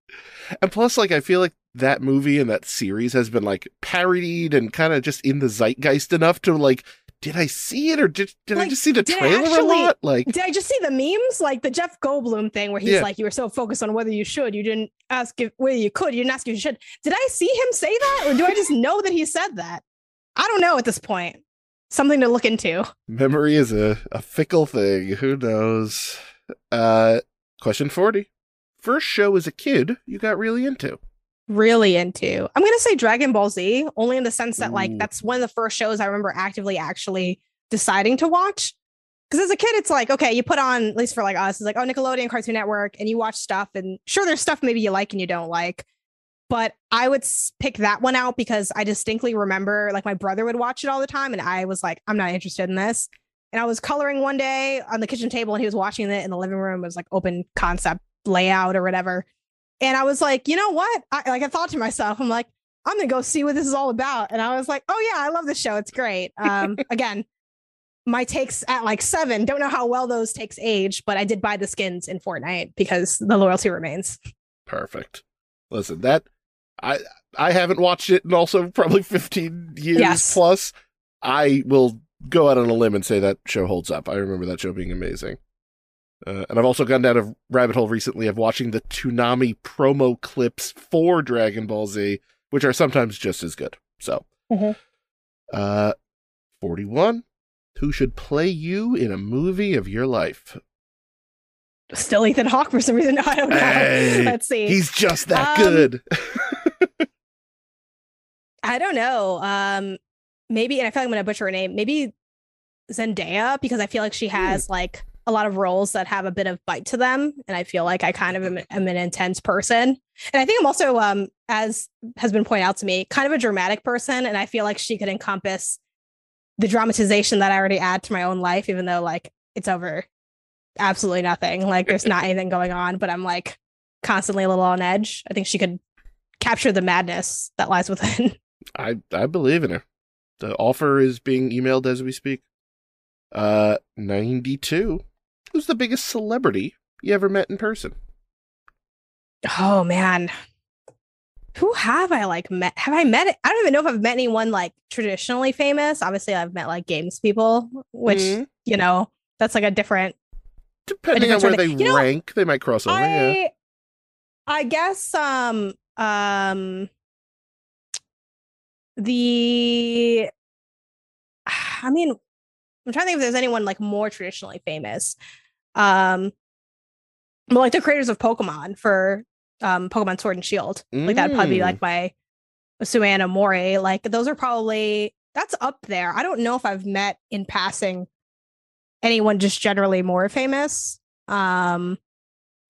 And plus, like, I feel like that movie and that series has been like parodied and kind of just in the zeitgeist enough to like, did I see it or did did I just see the trailer a lot? Like, Did I just see the memes? Like the Jeff Goldblum thing where he's Yeah. like, you were so focused on whether you should, you didn't ask if whether you could, you didn't ask if you should. Did I see him say that? Or do I just know that he said that? I don't know at this point. Something to look into. memory is a, a fickle thing. Who knows? Uh, question 40. First show as a kid you got really into. Really into. I'm gonna say Dragon Ball Z, only in the sense that like that's one of the first shows I remember actively actually deciding to watch. Because as a kid, it's like, okay, you put on, at least for like us, it's like, oh, Nickelodeon, Cartoon Network, and you watch stuff. And sure, there's stuff maybe you like and you don't like. But I would pick that one out because I distinctly remember like my brother would watch it all the time. And I was like, I'm not interested in this. And I was coloring one day on the kitchen table and he was watching it in the living room. It was like open concept layout or whatever. And I was like, you know what? I like I thought to myself, I'm like, I'm gonna go see what this is all about. And I was like, oh yeah, I love this show. It's great. Um, again, my takes at like seven. Don't know how well those takes age, but I did buy the skins in Fortnite because the loyalty remains. Perfect. Listen, that I I haven't watched it in also probably 15 years Yes. plus. I will go out on a limb and say that show holds up. I remember that show being amazing. Uh, and I've also gone down a rabbit hole recently of watching the Toonami promo clips for Dragon Ball Z, which are sometimes just as good. So, Mhm. uh, 41. Who should play you in a movie of your life? Still Ethan Hawke for some reason. I don't know. Hey, Let's see. He's just that Um, good. I don't know. Um, maybe, and I feel like I'm gonna butcher her name. Maybe Zendaya because I feel like she has like a lot of roles that have a bit of bite to them, and I feel like I kind of am, am an intense person. And I think I'm also, um, as has been pointed out to me, kind of a dramatic person. And I feel like she could encompass the dramatization that I already add to my own life, even though like it's over absolutely nothing. Like there's not anything going on, but I'm like constantly a little on edge. I think she could capture the madness that lies within. I I believe in her. The offer is being emailed as we speak. Uh, ninety two. Who's the biggest celebrity you ever met in person? Oh man. Who have I like met? Have I met? I don't even know if I've met anyone like traditionally famous. Obviously, I've met like games people, which Mhm. you know that's like a different. Depending on where different they of- you know, rank, they might cross over. I, yeah. I guess um um the. I mean, I'm trying to think if there's anyone like more traditionally famous. Um, well, like the creators of Pokemon for um Pokemon Sword and Shield. Like that'd probably be Mm. like Masuda and Ohmori. Like those are probably that's up there. I don't know if I've met in passing anyone just generally more famous. Um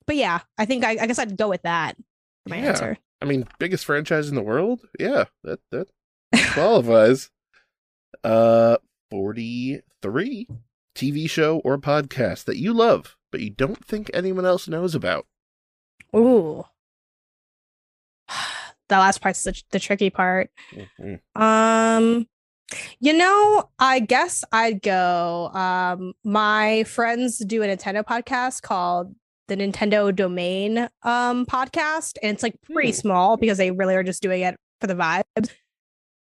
but yeah, I think I, I guess I'd go with that for my Yeah. answer. I mean, biggest franchise in the world? Yeah, that that qualifies. uh, forty three TV show or podcast that you love but you don't think anyone else knows about. Ooh. that last part's the, the tricky part. Mhm. Um, you know, I guess I'd go. Um, my friends do a Nintendo podcast called the Nintendo Domain um podcast, and it's like pretty Hmm. small because they really are just doing it for the vibes.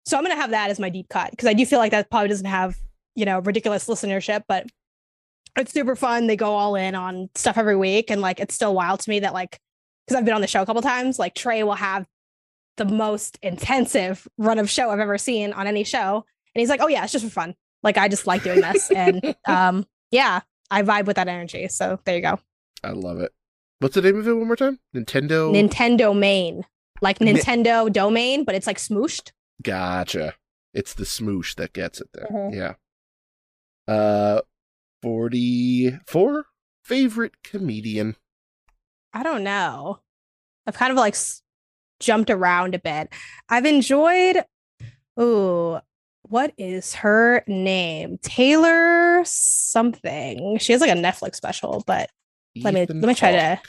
So I'm gonna have that as my deep cut because I do feel like that probably doesn't have you know ridiculous listenership, but it's super fun. They go all in on stuff every week, and like it's still wild to me that like because I've been on the show a couple times, like Trey will have the most intensive run of show I've ever seen on any show. And he's like, Oh yeah, it's just for fun. Like I just like doing this. and um yeah, I vibe with that energy. So there you go. I love it. What's the name of it one more time? Nintendo. Nintendo main. Like Ni- Nintendo domain, but it's like smooshed. Gotcha. It's the smoosh that gets it there. Mhm. Yeah. Uh, 44 favorite comedian. I don't know. I've kind of like s- jumped around a bit. I've enjoyed ooh, what is her name? Taylor something. She has like a Netflix special, but Let me- Ethan let me try to-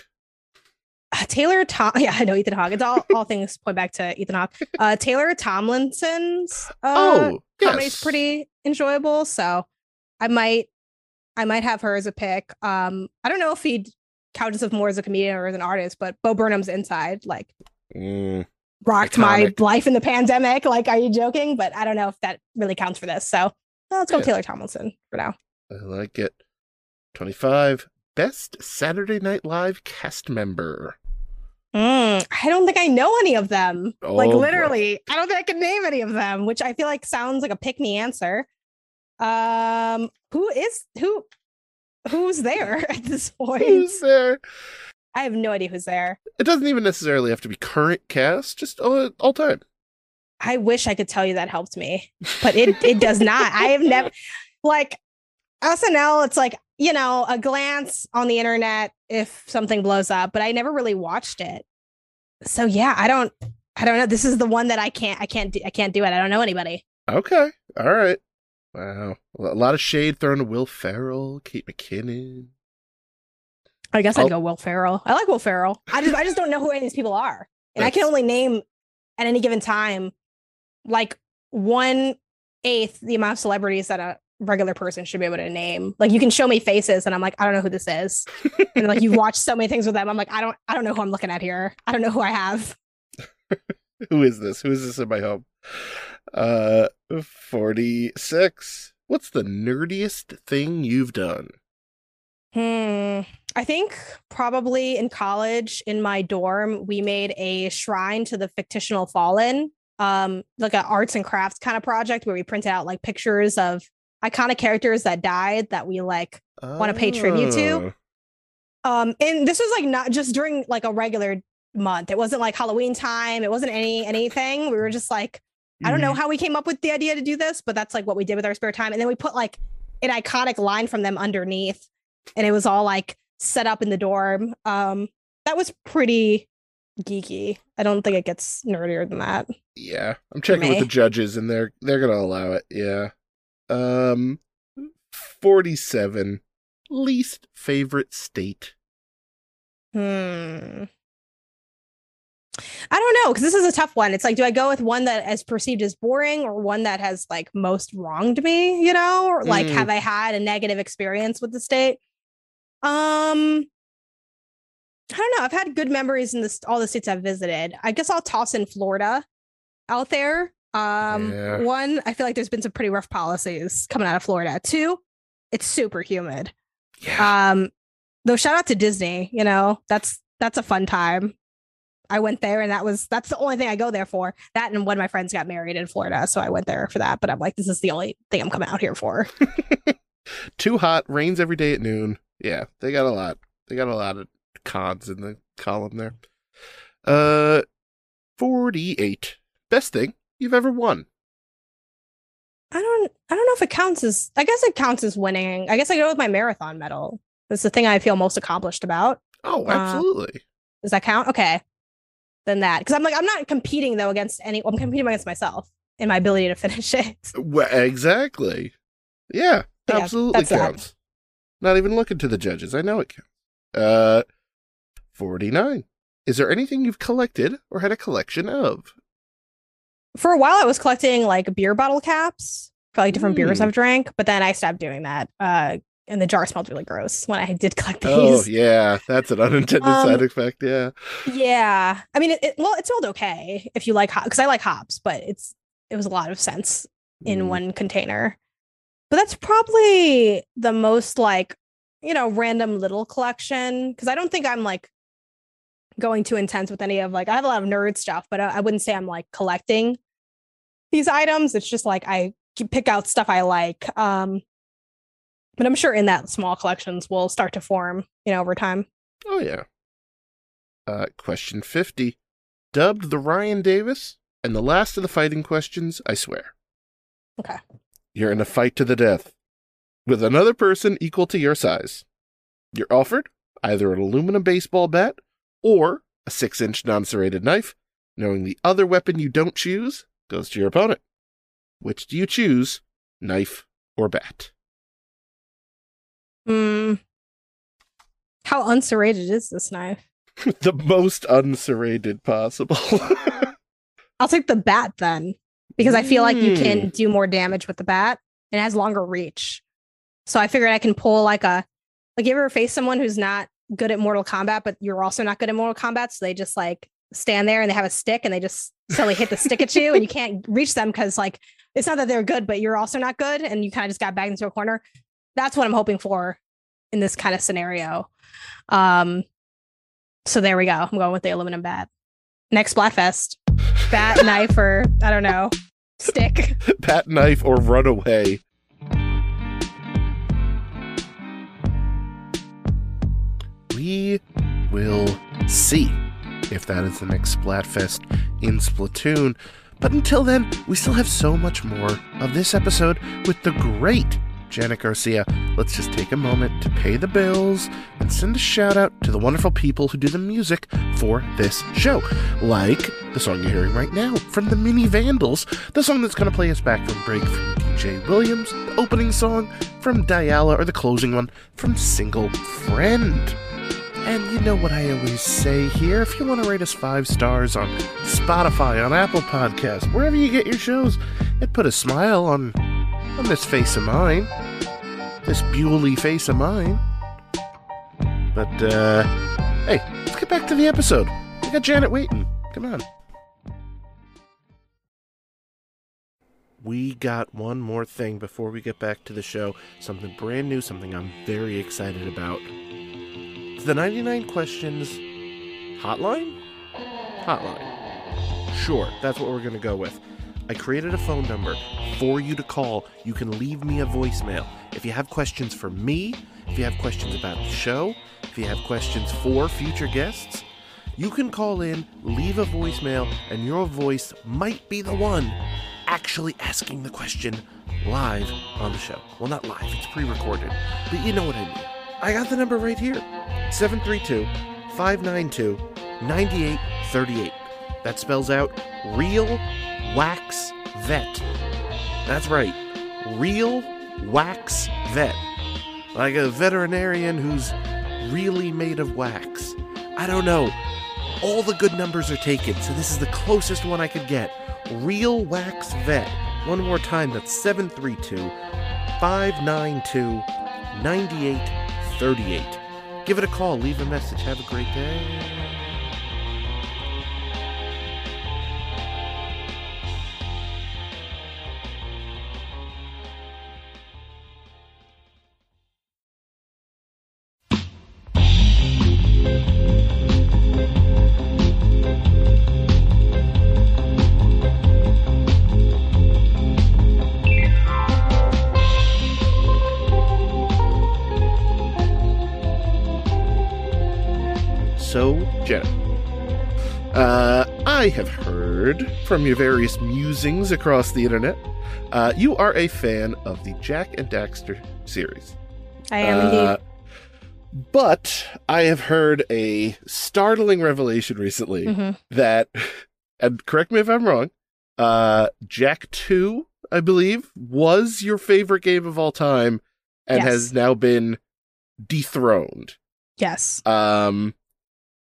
uh, Taylor Tom. Yeah, I know Ethan Hawke. It's all all things point back to Ethan Hawke. Uh, Taylor Tomlinson's uh, Oh, comedy's yes. pretty enjoyable. So I might I might have her as a pick. Um, I don't know if he'd count himself more as a comedian or as an artist, but Bo Burnham's Inside like Mm, rocked my life in the pandemic. Like, are you joking? But I don't know if that really counts for this. So uh, let's go with Yeah. Taylor Tomlinson for now. I like it. 25 best Saturday Night Live cast member. Mm, I don't think I know any of them. like Oh, boy. literally, I don't think I can name any of them, which I feel like sounds like a pick me answer. Um, who is who? Who's there at this point? Who's there? I have no idea who's there. It doesn't even necessarily have to be current cast, just all, all time. I wish I could tell you that helped me, but it it does not. I have never like SNL. It's like you know a glance on the internet if something blows up, but I never really watched it. So yeah, I don't. I don't know. This is the one that I can't. I can't. Do, I can't do it. I don't know anybody. Okay. All right. Wow. A lot of shade thrown to Will Ferrell, Kate McKinnon. I guess Oh. I'd go Will Ferrell. I like Will Ferrell. I just I just don't know who any of these people are. And I can only name at any given time like one eighth the amount of celebrities that a regular person should be able to name. Like you can show me faces and I'm like, I don't know who this is. and like you've watched so many things with them. I'm like, I don't I don't know who I'm looking at here. I don't know who I have. Who is this? Who is this in my home? Uh, 46. What's the nerdiest thing you've done? Hmm. I think probably in college in my dorm, we made a shrine to the fictional fallen, um, like an arts and crafts kind of project where we printed out like pictures of iconic characters that died that we like. Wanna pay tribute to? Oh, Um, and this was like not just during like a regular month. It wasn't like Halloween time. It wasn't any anything. We were just like, I don't know Mm-hmm. how we came up with the idea to do this, but that's like what we did with our spare time. And then we put like an iconic line from them underneath, and it was all like set up in the dorm. Um, that was pretty geeky. I don't think it gets nerdier than that. Yeah, I'm checking with the judges, and they're they're gonna allow it. Yeah. Um, forty-seven. Least favorite state. Hmm. I don't know because this is a tough one. It's like, do I go with one that is perceived as boring or one that has like most wronged me? You know, or like Mm. have I had a negative experience with the state? Um, I don't know. I've had good memories in this all the states I've visited. I guess I'll toss in Florida out there. Um, Yeah. one, I feel like there's been some pretty rough policies coming out of Florida. Two, it's super humid. Yeah. Um, though shout out to Disney, you know, that's that's a fun time. I went there and that was that's the only thing I go there for. That and when my friends got married in Florida. So I went there for that. But I'm like, this is the only thing I'm coming out here for. Too hot. Rains every day at noon. Yeah, they got a lot. They got a lot of cons in the column there. Uh, forty-eight. Best thing you've ever won. I don't I don't know if it counts as I guess it counts as winning. I guess I go with my marathon medal. That's the thing I feel most accomplished about. Oh, Uh, absolutely. Does that count? Okay. Then that. Because I'm like, I'm not competing though against any I'm competing against myself in my ability to finish it. Well, exactly. Yeah, Yeah, absolutely that. counts. Not even looking to the judges. I know it counts. Uh, 49. Is there anything you've collected or had a collection of? For a while I was collecting like beer bottle caps for like different beers Mm. I've drank, but then I stopped doing that. Uh and the jar smelled really gross when I did collect these. Oh, yeah. That's an unintended Um, side effect. Yeah. Yeah. I mean, it, it well, it smelled okay if you like hop because I like hops, but it's it was a lot of sense in Mm. one container. But that's probably the most like, you know, random little collection because I don't think I'm like going too intense with any of like I have a lot of nerd stuff, but I, I wouldn't say I'm like collecting these items. It's just like I pick out stuff I like. Um but I'm sure in that small collections will start to form, you know, over time. Oh, yeah. Uh, question 50. Dubbed the Ryan Davis and the last of the fighting questions, I swear. Okay. You're in a fight to the death with another person equal to your size. You're offered either an aluminum baseball bat or a six inch non serrated knife, knowing the other weapon you don't choose goes to your opponent. Which do you choose, knife or bat? Hmm. How unserrated is this knife? the most unserrated possible. I'll take the bat then, because I feel like you can do more damage with the bat it has longer reach. So I figured I can pull like a like you ever face someone who's not good at Mortal Kombat, but you're also not good at Mortal Kombat, so they just like stand there and they have a stick and they just silly hit the stick at you and you can't reach them because like it's not that they're good, but you're also not good and you kind of just got backed into a corner. That's what I'm hoping for in this kind of scenario. Um so there we go. I'm going with the aluminum bat. Next Splatfest. Bat, knife, or I don't know, stick. bat, knife, or run away. We will see if that is the next Splatfest in Splatoon. But until then, we still have so much more of this episode with the great Janet Garcia. Let's just take a moment to pay the bills and send a shout out to the wonderful people who do the music for this show. Like the song you're hearing right now from the Mini Vandals, the song that's going to play us back from break from DJ Williams, the opening song from Diala, or the closing one from Single Friend. And you know what I always say here if you want to rate us five stars on Spotify, on Apple Podcasts, wherever you get your shows, it put a smile on on this face of mine. This Bewley face of mine. But uh hey, let's get back to the episode. We got Janet waiting. Come on. We got one more thing before we get back to the show. Something brand new, something I'm very excited about. The 99 questions hotline? Hotline. Sure, that's what we're going to go with. I created a phone number for you to call. You can leave me a voicemail. If you have questions for me, if you have questions about the show, if you have questions for future guests, you can call in, leave a voicemail, and your voice might be the one actually asking the question live on the show. Well, not live, it's pre recorded, but you know what I mean. I got the number right here 732 592 9838. That spells out Real Wax Vet. That's right, Real Wax Vet. Like a veterinarian who's really made of wax. I don't know. All the good numbers are taken, so this is the closest one I could get. Real Wax Vet. One more time, that's 732 592 9838. Give it a call, leave a message. Have a great day. Uh, I have heard from your various musings across the internet. Uh, you are a fan of the Jak and Daxter series. I am Uh, indeed. But I have heard a startling revelation recently Mhm. that, and correct me if I'm wrong, uh, Jak 2, I believe, was your favorite game of all time and Yes. has now been dethroned. Yes. Um,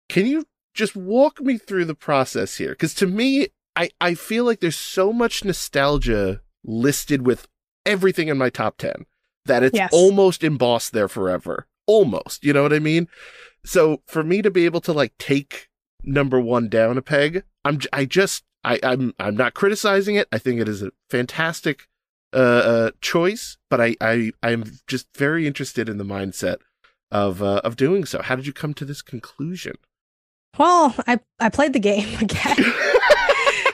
can you just walk me through the process here? Because to me, I, I feel like there's so much nostalgia listed with everything in my top 10 that it's Yes. almost embossed there forever. Almost. You know what I mean? So for me to be able to like take number one down a peg, I'm, I just, I, I'm, I'm not criticizing it. I think it is a fantastic, uh, uh choice, but I, I, I'm just very interested in the mindset of uh, of doing so. How did you come to this conclusion? Well, I I played the game again.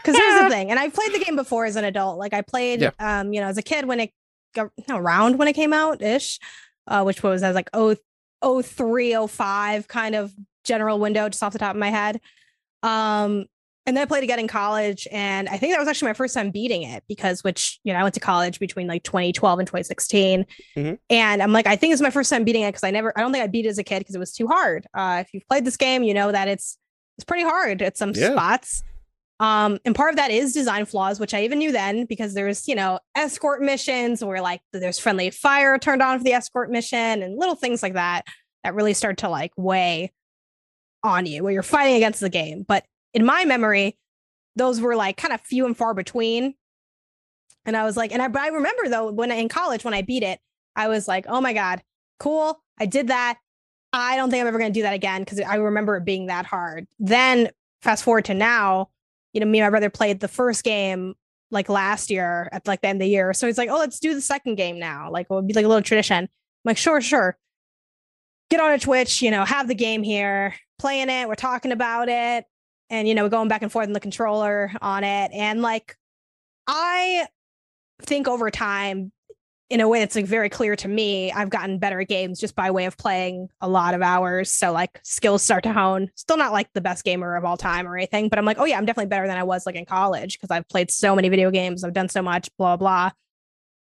Because here's the thing, and I've played the game before as an adult. Like I played, Yeah. um, you know, as a kid when it got no, around when it came out ish, uh, which was as like oh oh three oh five kind of general window, just off the top of my head. Um, and then I played again in college, and I think that was actually my first time beating it because, which you know, I went to college between like 2012 and 2016, Mhm. and I'm like, I think it's my first time beating it because I never, I don't think I beat it as a kid because it was too hard. Uh, if you've played this game, you know that it's it's pretty hard at some Yeah. spots. Um, and part of that is design flaws, which I even knew then because there's, you know, escort missions where like there's friendly fire turned on for the escort mission and little things like that that really start to like weigh on you where you're fighting against the game. But in my memory, those were like kind of few and far between. And I was like, and I, I remember though, when I, in college, when I beat it, I was like, oh my God, cool. I did that. I don't think I'm ever going to do that again because I remember it being that hard. Then fast forward to now, you know, me and my brother played the first game like last year at like the end of the year. So he's like, oh, let's do the second game now. Like it would be like a little tradition. I'm like, sure, sure. Get on a Twitch, you know, have the game here, playing it. We're talking about it. And, you know, going back and forth in the controller on it. And like, I think over time, in a way that's like very clear to me, I've gotten better at games just by way of playing a lot of hours. So like skills start to hone. Still not like the best gamer of all time or anything, but I'm like, oh yeah, I'm definitely better than I was like in college because I've played so many video games. I've done so much, blah blah.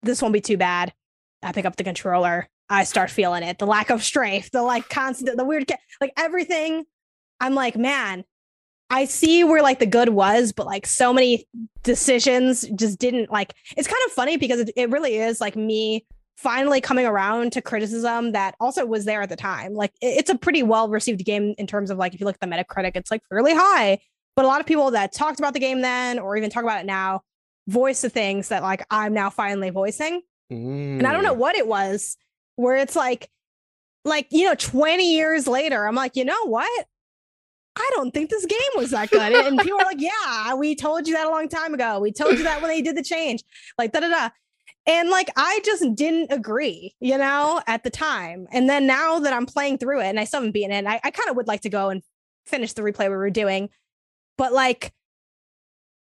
This won't be too bad. I pick up the controller. I start feeling it. The lack of strength, the like constant, the weird, ca- like everything. I'm like, man, I see where like the good was, but like so many decisions just didn't like it's kind of funny because it, it really is like me finally coming around to criticism that also was there at the time. Like it- it's a pretty well received game in terms of like if you look at the Metacritic, it's like fairly high. But a lot of people that talked about the game then or even talk about it now voice the things that like I'm now finally voicing. And I don't Mm. know what it was where it's like like you know 20 years later I'm like, "You know what? I don't think this game was that good." And people are like, "Yeah, we told you that a long time ago. We told you that when they did the change." Like da da da. And like I just didn't agree, you know, at the time. And then now that I'm playing through it and I still haven't beaten it, I, I kind of would like to go and finish the replay we were doing. But like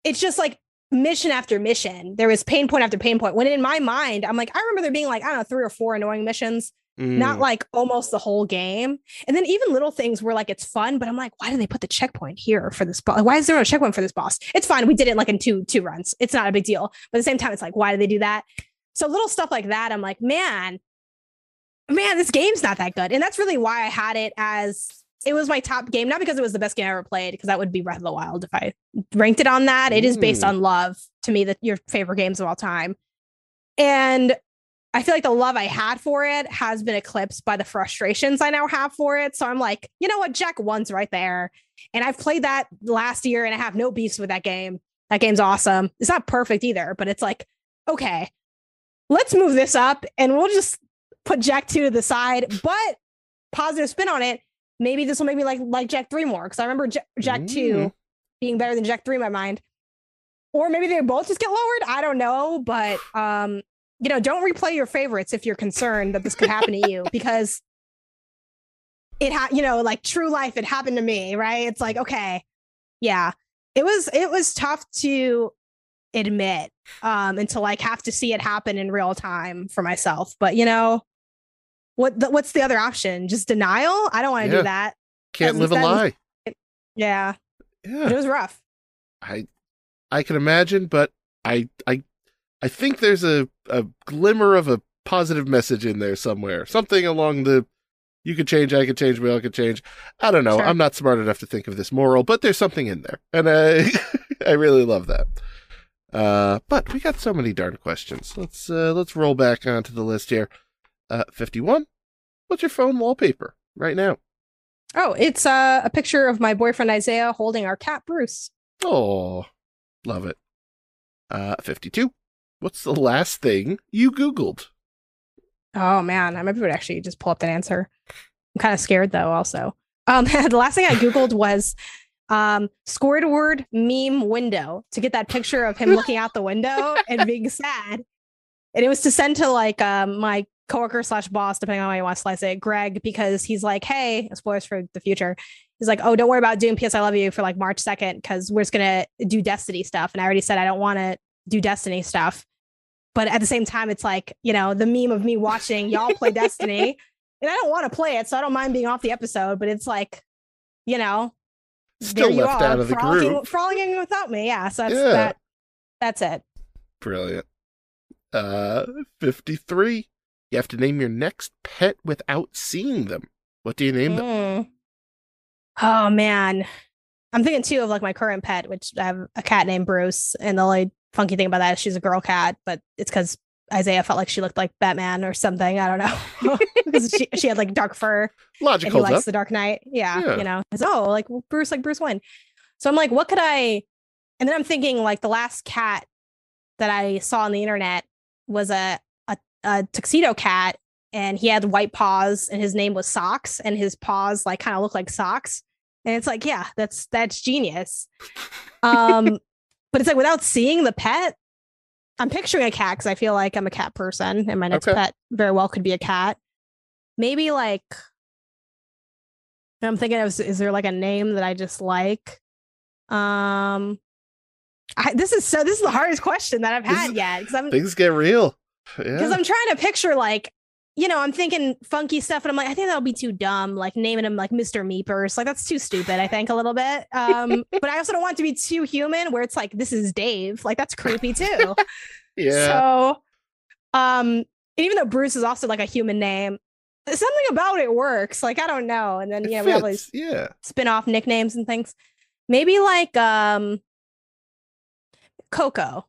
it's just like mission after mission. There was pain point after pain point. When in my mind, I'm like, I remember there being like, I don't know, three or four annoying missions, not Mm. like almost the whole game. And then even little things where like it's fun, but I'm like, why did they put the checkpoint here for this boss? Why is there no checkpoint for this boss? It's fine. We did it like in two two runs. It's not a big deal. But at the same time, it's like, why did they do that? So little stuff like that, I'm like, man, man, this game's not that good. And that's really why I had it as it was my top game, not because it was the best game I ever played, because that would be Breath of the Wild if I ranked it on that. It is based Mm. on love to me, that your favorite games of all time. And I feel like the love I had for it has been eclipsed by the frustrations I now have for it. So I'm like, you know what, Jak one's right there. And I've played that last year and I have no beefs with that game. That game's awesome. It's not perfect either, but it's like, okay, let's move this up and we'll just put Jak 2 to the side. But positive spin on it, maybe this will make me like like Jak 3 more. Because I remember Jak, Jak 2 Mm. being better than Jak 3 in my mind. Or maybe they both just get lowered. I don't know. But um, you know, don't replay your favorites if you're concerned that this could happen to you because it had, you know, like true life, it happened to me, right? It's like, okay, yeah. It was it was tough to admit um and to like have to see it happen in real time for myself. But you know, what the, what's the other option? Just denial? I don't want to Yeah. do that. Can't live a lie. Yeah. But Yeah, it was rough. I I can imagine, but I I I think there's a a glimmer of a positive message in there somewhere. Something along the you could change, I could change, we all could change. I don't know. Sure. I'm not smart enough to think of this moral, but there's something in there, and I I really love that. Uh, but we got so many darn questions. Let's uh, let's roll back onto the list here. Uh, 51. What's your phone wallpaper right now? Oh, it's uh, a picture of my boyfriend Isaiah holding our cat Bruce. Oh, love it. Uh, 52. What's the last thing you Googled? Oh man, I maybe would actually just pull up that answer. I'm kind of scared though. Also, um, the last thing I googled was um Squidward meme window to get that picture of him looking out the window and being sad, and it was to send to like um my coworker slash boss, depending on how you want to slice it, Greg, because he's like, hey, spoilers for the future. He's like, oh, don't worry about doing PS I Love You for like March 2nd because we're just gonna do Destiny stuff, and I already said I don't want to do Destiny stuff but at the same time it's like you know the meme of me watching y'all play destiny and i don't want to play it so i don't mind being off the episode but it's like you know Still you left are, out of the frolicking, group. frolicking without me yeah so that's Yeah. that that's it Brilliant. Uh, 53. You have to name your next pet without seeing them. What do you name them? Mm. oh man i'm thinking too of like my current pet which i have a cat named bruce and the only funky thing about that is she's a girl cat but it's because isaiah felt like she looked like batman or something i don't know because she, she had like dark fur Logic and he likes up. the Dark Knight. Yeah, Yeah. you know, it's, oh, like Bruce, like Bruce Wayne. So I'm like, what could I? And then I'm thinking, like, the last cat that I saw on the internet was a a, a tuxedo cat, and he had white paws, and his name was Socks, and his paws like kind of look like socks. And it's like, yeah, that's that's genius. Um, but it's like without seeing the pet, I'm picturing a cat because I feel like I'm a cat person, and my next Okay. pet very well could be a cat. Maybe like I'm thinking of is there like a name that I just like? Um I this is so this is the hardest question that I've had is- yet because Things get real. because Yeah. I'm trying to picture like you know, I'm thinking funky stuff, and I'm like, I think that'll be too dumb, like naming him like Mr. Meepers. Like that's too stupid, I think, a little bit. Um, but I also don't want to be too human where it's like, this is Dave. Like that's creepy too. Yeah. So um and even though Bruce is also like a human name, something about it works. Like, I don't know. And then It yeah, we have these Yeah. spin-off nicknames and things. Maybe like um Coco,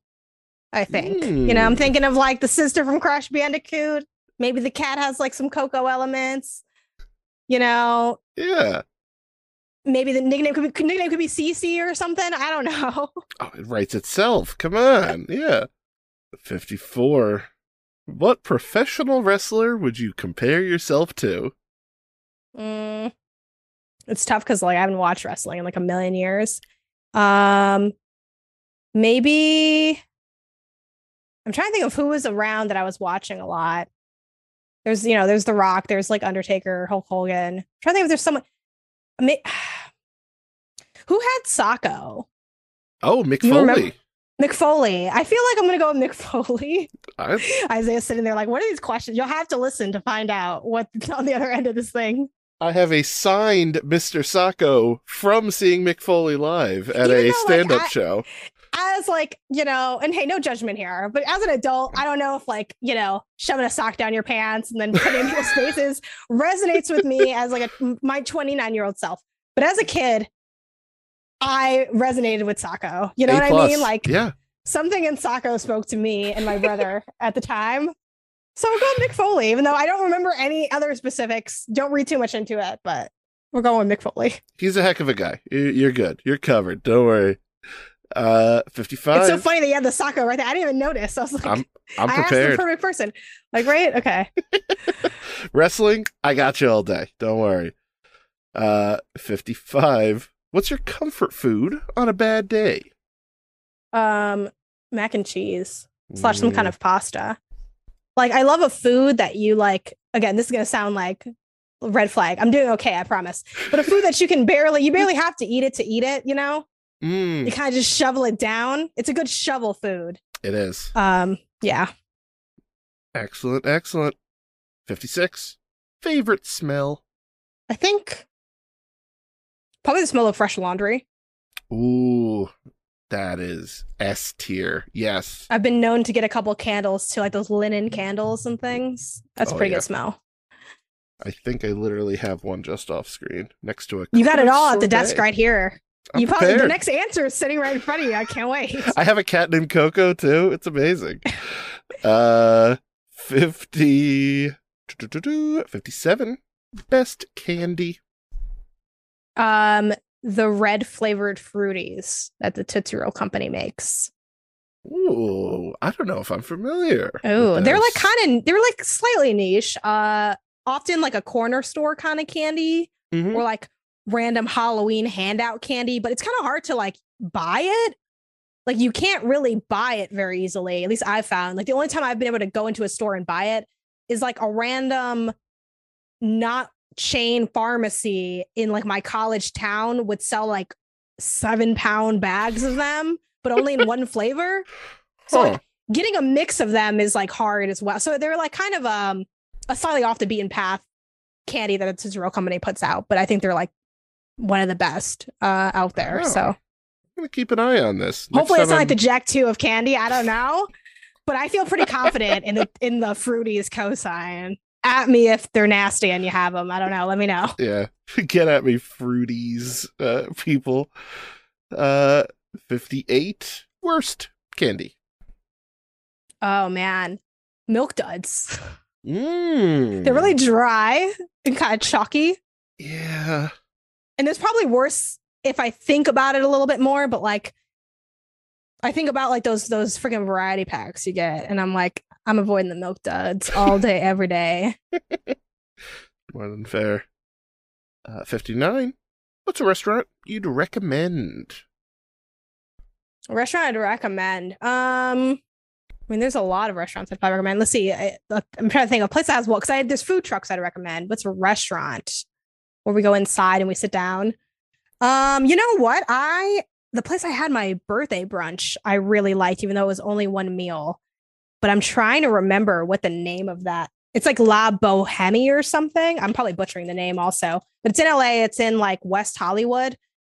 I think. You know, I'm Mm. thinking of like the sister from Crash Bandicoot. Maybe the cat has like some Coco elements. You know, Yeah. maybe the nickname could be nickname could be Cece or something. I don't know. Oh, it writes itself. Come on. Yeah. 54. What professional wrestler would you compare yourself to? Mm, it's tough because like I haven't watched wrestling in like a million years. Um, maybe I'm trying to think of who was around that I was watching a lot. There's you know there's The Rock, there's like Undertaker, Hulk Hogan. I'm trying to think if there's someone. I mean, who had Socko? Oh, Mick You Foley. remember- Mick Foley. I feel like I'm gonna go with Mick Foley. I, Isaiah's sitting there like, what are these questions? You'll have to listen to find out what's on the other end of this thing. I have a signed Mr. Socko from seeing Mick Foley live at Even a though, stand up I- show. I as like, you know, and hey, no judgment here, but as an adult, I don't know if like, you know, shoving a sock down your pants and then putting it in people's faces resonates with me as like a my 29 year old self. But as a kid, I resonated with Socko. You know A what I mean? Like yeah, something in Socko spoke to me and my brother at the time. So we're going Mick Foley, even though I don't remember any other specifics. Don't read too much into it, but we're going with Mick Foley. he's a heck of a guy. You're good. You're covered. Don't worry. Uh, 55. It's so funny that you had the Socko right there. I didn't even notice. I was like, I'm I'm I asked the prepared. perfect person. Like, right? Okay. Wrestling, I got you all day. Don't worry. Uh, 55. What's your comfort food on a bad day? Um, mac and cheese slash Mm. some kind of pasta. Like, I love a food that you like. Again, this is gonna sound like red flag. I'm doing okay, I promise. But a food that you can barely, you barely have to eat it to eat it. You know, Mm, you kind of just shovel it down. It's a good shovel food. it is. Um, yeah. Excellent, excellent. 56. Favorite smell? I think probably the smell of fresh laundry. Ooh, that is S tier. Yes. I've been known to get a couple candles to like those linen candles and things. That's a Oh, pretty yeah. good smell. I think I literally have one just off screen next to a. You got it all at the desk right here. I'm you probably the next answer is sitting right in front of you. I can't wait. I have a cat named Coco too. It's amazing. uh 50 57 best candy. um, the red flavored fruities that the Tootsie Roll company makes. Ooh, I don't know if I'm familiar. Oh, they're like kind of they're like slightly niche. Uh, often like a corner store kind of candy Mhm. or like random Halloween handout candy, but it's kind of hard to like buy it. Like you can't really buy it very easily. At least I've found. Like the only time I've been able to go into a store and buy it is like a random not chain pharmacy in like my college town would sell like seven pound bags of them, but only in one flavor. So Huh. like, getting a mix of them is like hard as well. So they're like kind of um a slightly off the beaten path candy that a Roll company puts out, but I think they're like one of the best uh out there. Oh, so I'm gonna keep an eye on this. Next hopefully it's not like the Jak Two of candy. I don't know, but I feel pretty confident in the in the Fruities cosign. At me if they're nasty and you have them. I don't know. Let me know. Yeah. Get at me, fruities, uh, people. Uh, 58. Worst candy. Oh man, milk duds. Mm. They're really dry and kind of chalky. Yeah. And there's probably worse if I think about it a little bit more, but like I think about like those those freaking variety packs you get, and I'm like, I'm avoiding the milk duds all day, every day. More than fair. Uh, 59. What's a restaurant you'd recommend? A restaurant I'd recommend. Um, I mean, there's a lot of restaurants I'd probably recommend. Let's see. I, I'm trying to think of a place that has well, because I had there's food trucks I'd recommend. What's a restaurant where we go inside and we sit down? Um, you know what? I the place I had my birthday brunch I really liked, even though it was only one meal. But I'm trying to remember what the name of that. It's like La Bohemie or something. I'm probably butchering the name also, but it's in LA. It's in like West Hollywood,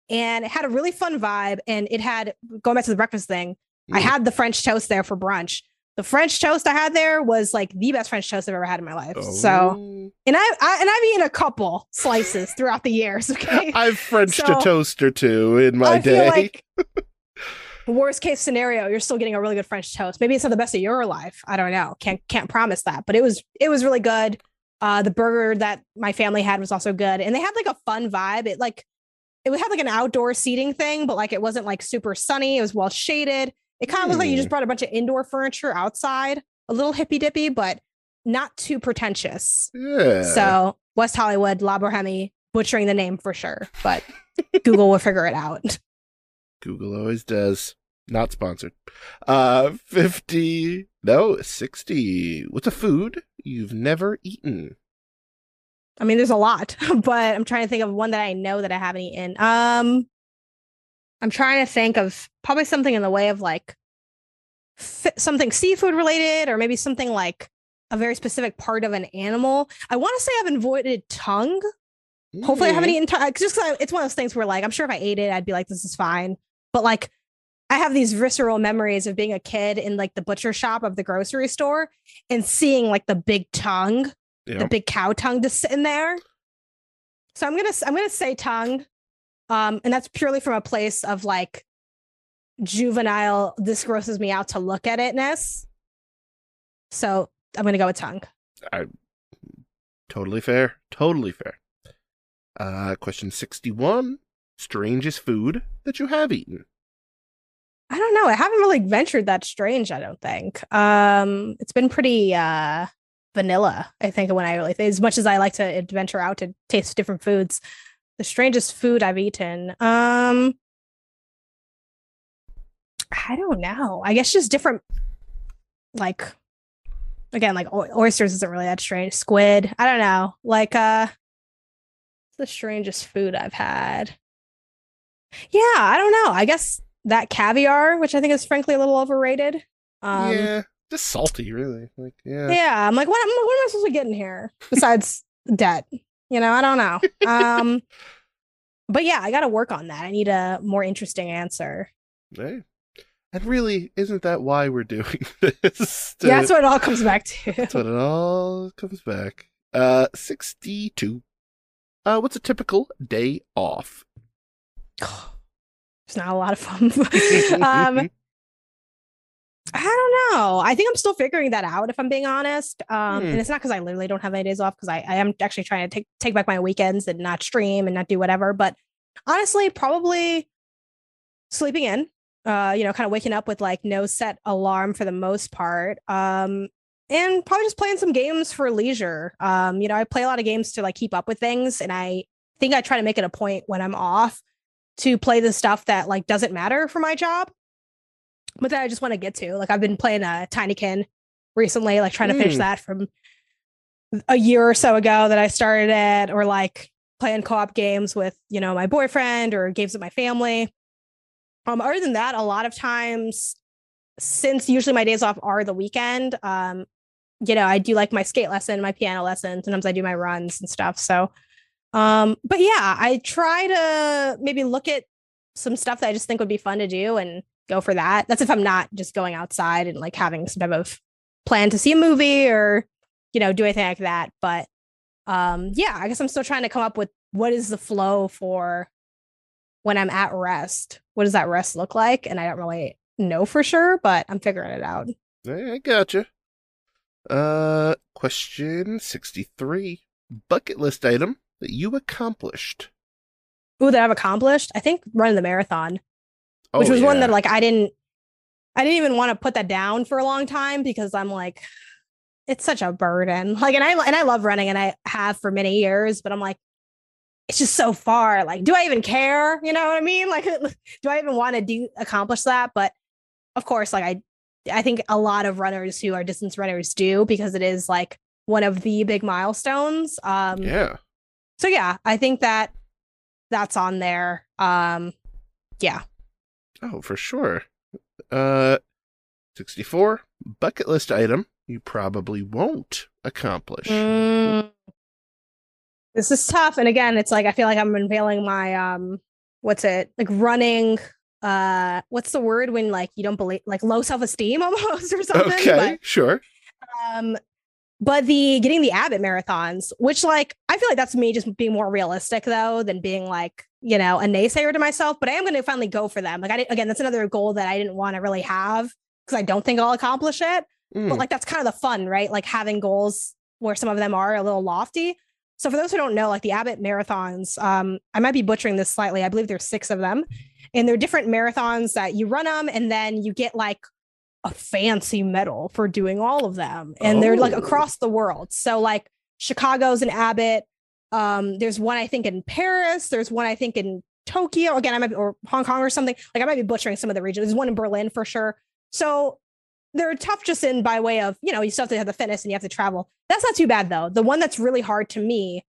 and it had a really fun vibe. And it had going back to the breakfast thing. I Mm. had the French toast there for brunch. The French toast I had there was like the best French toast I've ever had in my life. So, Oh. and I, I and I've eaten a couple slices throughout the years. Okay, I've Frenched So- a toast or two in my I day. like worst case scenario, you're still getting a really good French toast. Maybe it's not the best of your life. I don't know. Can't can't promise that, but it was it was really good. Uh, the burger that my family had was also good, and they had like a fun vibe. It like it would have like an outdoor seating thing, but like it wasn't like super sunny. It was well shaded. It kind of looked like you just Hmm. brought a bunch of indoor furniture outside, a little hippy dippy, but not too pretentious. yeah. So West Hollywood, La Bohemie, butchering the name for sure, but Google will figure it out. Google always does. Not sponsored. Uh, 50. No, 60. What's a food you've never eaten? I mean, there's a lot, but I'm trying to think of one that I know that I haven't eaten. Um, I'm trying to think of probably something in the way of like fi- something seafood related, or maybe something like a very specific part of an animal. I want to say I've avoided tongue. Hopefully, I haven't Mm. eaten tongue. Just I- it's one of those things where like I'm sure if I ate it, I'd be like, this is fine. But like I have these visceral memories of being a kid in like the butcher shop of the grocery store and seeing like the big tongue, Yeah. the big cow tongue just sitting there. So I'm gonna I'm gonna say tongue, um, and that's purely from a place of like juvenile. This grosses me out to look at itness. So I'm gonna go with tongue. I, Totally fair. Totally fair. Uh, question 61. Strangest food that you have eaten? I don't know. I haven't really ventured that strange, I don't think. Um it's been pretty uh vanilla, I think, when I really as much as I like to venture out to taste different foods. The strangest food I've eaten. Um I don't know. I guess just different like again, like oy- oysters isn't really that strange. Squid. I don't know. Like uh the strangest food I've had. Yeah, I don't know. I guess that caviar, which I think is frankly a little overrated. Um, yeah. yeah. Just salty, really. Like, yeah. I'm like, what, what am I supposed to get in here besides debt? You know, I don't know. Um, but yeah, I got to work on that. I need a more interesting answer. Hey. And really, isn't that why we're doing this? To- yeah, that's what it all comes back to. that's what it all comes back. Uh, 62. Uh, what's a typical day off? It's not a lot of fun. um, I don't know. I think I'm still figuring that out, if I'm being honest. Um, Hmm. And it's not because I literally don't have any days off, because I, I am actually trying to take take back my weekends and not stream and not do whatever. But honestly, probably sleeping in. Uh, you know, kind of waking up with like no set alarm for the most part. Um, and probably just playing some games for leisure. Um, you know, I play a lot of games to like keep up with things, and I think I try to make it a point when I'm off to play the stuff that like doesn't matter for my job but that I just want to get to. Like I've been playing a Tinykin recently, like trying to finish Mm. that from a year or so ago that I started it, or like playing co-op games with, you know, my boyfriend or games with my family. Um, other than that, a lot of times since usually my days off are the weekend, um, you know, I do like my skate lesson, my piano lesson. Sometimes I do my runs and stuff. So um, but yeah, I try to maybe look at some stuff that I just think would be fun to do and go for that. That's if I'm not just going outside and like having some type of plan to see a movie or, you know, do anything like that. But um, yeah, I guess I'm still trying to come up with what is the flow for when I'm at rest. What does that rest look like? And I don't really know for sure, but I'm figuring it out. I gotcha. Uh, question 63. Bucket list item that you accomplished. Ooh, that I've accomplished. I think running the marathon. Which Oh, was one that like I didn't I didn't even want to put that down for a long time because I'm like it's such a burden. Like and I and I love running and I have for many years, but I'm like it's just so far. Like do I even care? You know what I mean? Like do I even want to do accomplish that? But of course like I I think a lot of runners who are distance runners do because it is like one of the big milestones. Um Yeah. so yeah, I think that that's on there. Um yeah. Oh, for sure. Uh, 64. Bucket list item you probably won't accomplish. Mm. This is tough. And again, it's like I feel like I'm unveiling my um what's it? Like running uh what's the word when like you don't believe like low self-esteem almost or something. okay, sure. Um but the getting the Abbott marathons, which like I feel like that's me just being more realistic though than being like, you know, a naysayer to myself. But I am gonna finally go for them. Like I didn't, again, that's another goal that I didn't want to really have because I don't think I'll accomplish it Mm, but like that's kind of the fun, right? Like having goals where some of them are a little lofty. So for those who don't know, like the Abbott marathons, um, I might be butchering this slightly. I believe there's six of them, and they're different marathons that you run them, and then you get like a fancy medal for doing all of them, and they're like Oh. across the world. So like Chicago's an Abbott. Um, there's one I think in Paris. There's one I think in Tokyo. Again, I might be, or Hong Kong or something. Like I might be butchering some of the regions. There's one in Berlin for sure. So they're tough just in by way of, you know, you still have to have the fitness and you have to travel. That's not too bad though. The one that's really hard to me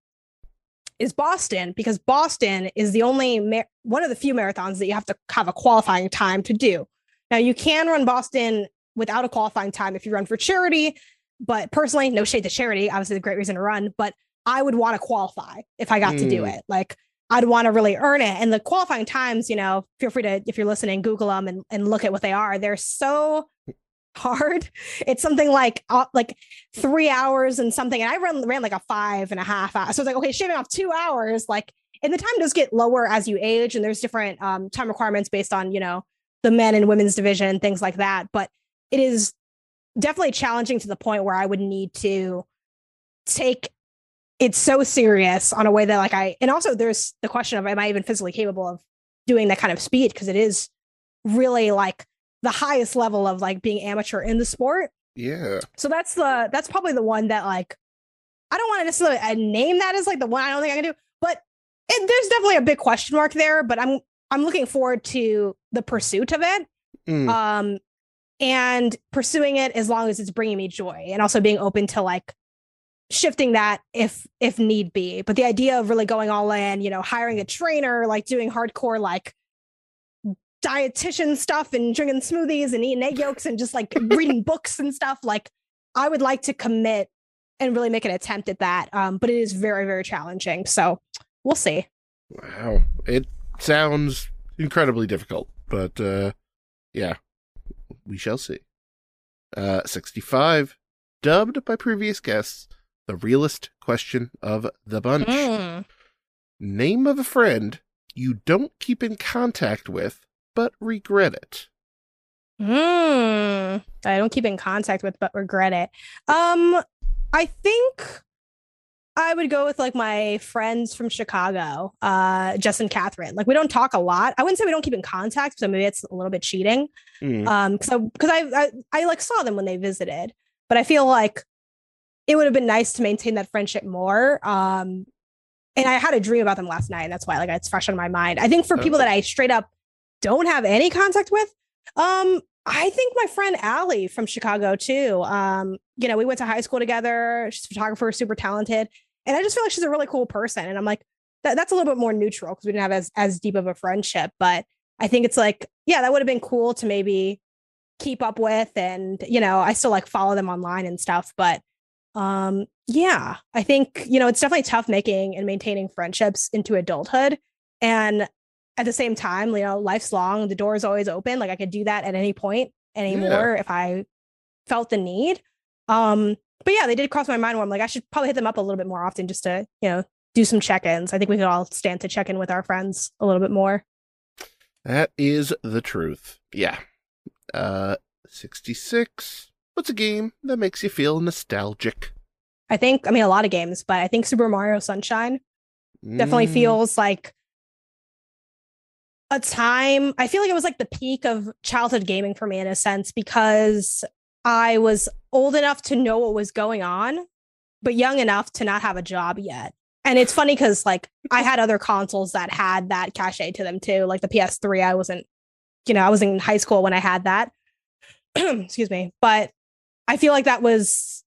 is Boston because Boston is the only one of the few marathons that you have to have a qualifying time to do. Now you can run Boston without a qualifying time if you run for charity, but personally, no shade to charity, obviously a great reason to run, but I would want to qualify if I got to do Mm. it. Like I'd want to really earn it. And the qualifying times, you know, feel free to, if you're listening, Google them and, and look at what they are. They're so hard. It's something like uh, like three hours and something. And I ran ran like a five and a half hours. So it's like, okay, shaving off two hours, like, and the time does get lower as you age, and there's different um, time requirements based on you know the men and women's division and things like that. But it is definitely challenging to the point where I would need to take it so serious on a way that like I and also there's the question of am I even physically capable of doing that kind of speed because it is really like the highest level of like being amateur in the sport. Yeah. So that's the that's probably the one that like I don't want to necessarily uh, name that as like the one I don't think I can do, but it, there's definitely a big question mark there. But I'm I'm looking forward to the pursuit of it, Mm. um, and pursuing it as long as it's bringing me joy, and also being open to like shifting that if if need be. But the idea of really going all in, you know, hiring a trainer, like doing hardcore like dietitian stuff and drinking smoothies and eating egg yolks and just like reading books and stuff like i would like to commit and really make an attempt at that um, but it is very very challenging so we'll see Wow. It sounds incredibly difficult, but uh yeah. We shall see. Uh 65 dubbed by previous guests the realest question of the bunch. Mm. Name of a friend you don't keep in contact with but regret it. Mm. i don't keep in contact with but regret it um i think i would go with like my friends from chicago uh jess and catherine like we don't talk a lot i wouldn't say we don't keep in contact so maybe it's a little bit cheating Mm. um because I, cause I, I i like saw them when they visited but i feel like it would have been nice to maintain that friendship more um and i had a dream about them last night and that's why like it's fresh on my mind i think for people that i straight up don't have any contact with um i think my friend Allie from chicago too um you know we went to high school together she's a photographer super talented and i just feel like she's a really cool person and i'm like that, that's a little bit more neutral because we didn't have as as deep of a friendship but I think it's like, yeah, that would have been cool to maybe keep up with. And, you know, I still like follow them online and stuff. But um, yeah, I think, you know, it's definitely tough making and maintaining friendships into adulthood. And at the same time, you know, life's long, the door is always open. Like I could do that at any point anymore if I felt the need. Um, but yeah, they did cross my mind where I'm like, I should probably hit them up a little bit more often just to, you know, do some check-ins. I think we could all stand to check in with our friends a little bit more. That is the truth. Yeah. Uh 66. What's a game that makes you feel nostalgic? I think, I mean, a lot of games, but I think Super Mario Sunshine definitely Mm, feels like a time. I feel like it was like the peak of childhood gaming for me in a sense because I was old enough to know what was going on, but young enough to not have a job yet. And it's funny because like I had other consoles that had that cachet to them too, like the PS3. I wasn't, you know, I was in high school when I had that. Excuse me. But I feel like that was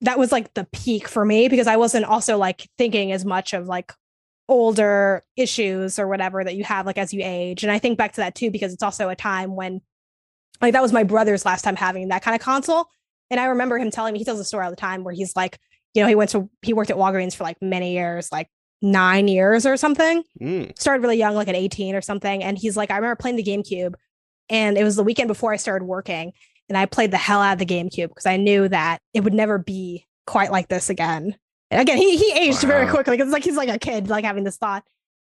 that was like the peak for me because I wasn't also like thinking as much of like older issues or whatever that you have like as you age. And I think back to that too because it's also a time when like that was my brother's last time having that kind of console. And I remember him telling me he tells a story all the time where he's like, you know, he went to he worked at Walgreens for like many years, like nine years or something. mm, Started really young, like at 18 or something. And he's like, I remember playing the GameCube and it was the weekend before I started working. And I played the hell out of the GameCube because I knew that it would never be quite like this again. And again, he he aged very Wow. quickly. It's like he's like a kid, like having this thought.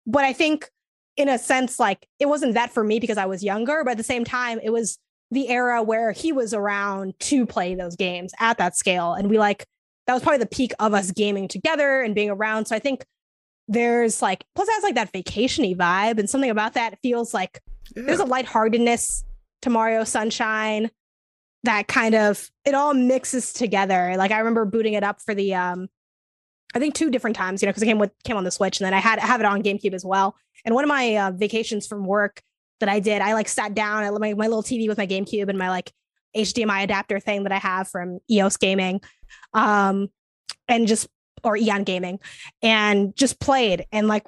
But I think in a sense, like it wasn't that for me because I was younger, but at the same time, it was the era where he was around to play those games at that scale. And we like that was probably the peak of us gaming together and being around. So I think there's like plus it has like that vacationy vibe and something about that feels like yeah. there's a lightheartedness to Mario Sunshine that kind of it all mixes together. Like I remember booting it up for the um I think two different times, you know, because it came with came on the Switch and then I had I have it on GameCube as well. And one of my uh, vacations from work that I did, I like sat down at my, my little TV with my GameCube and my like HDMI adapter thing that I have from EOS Gaming, um, and just or Eon Gaming, and just played and like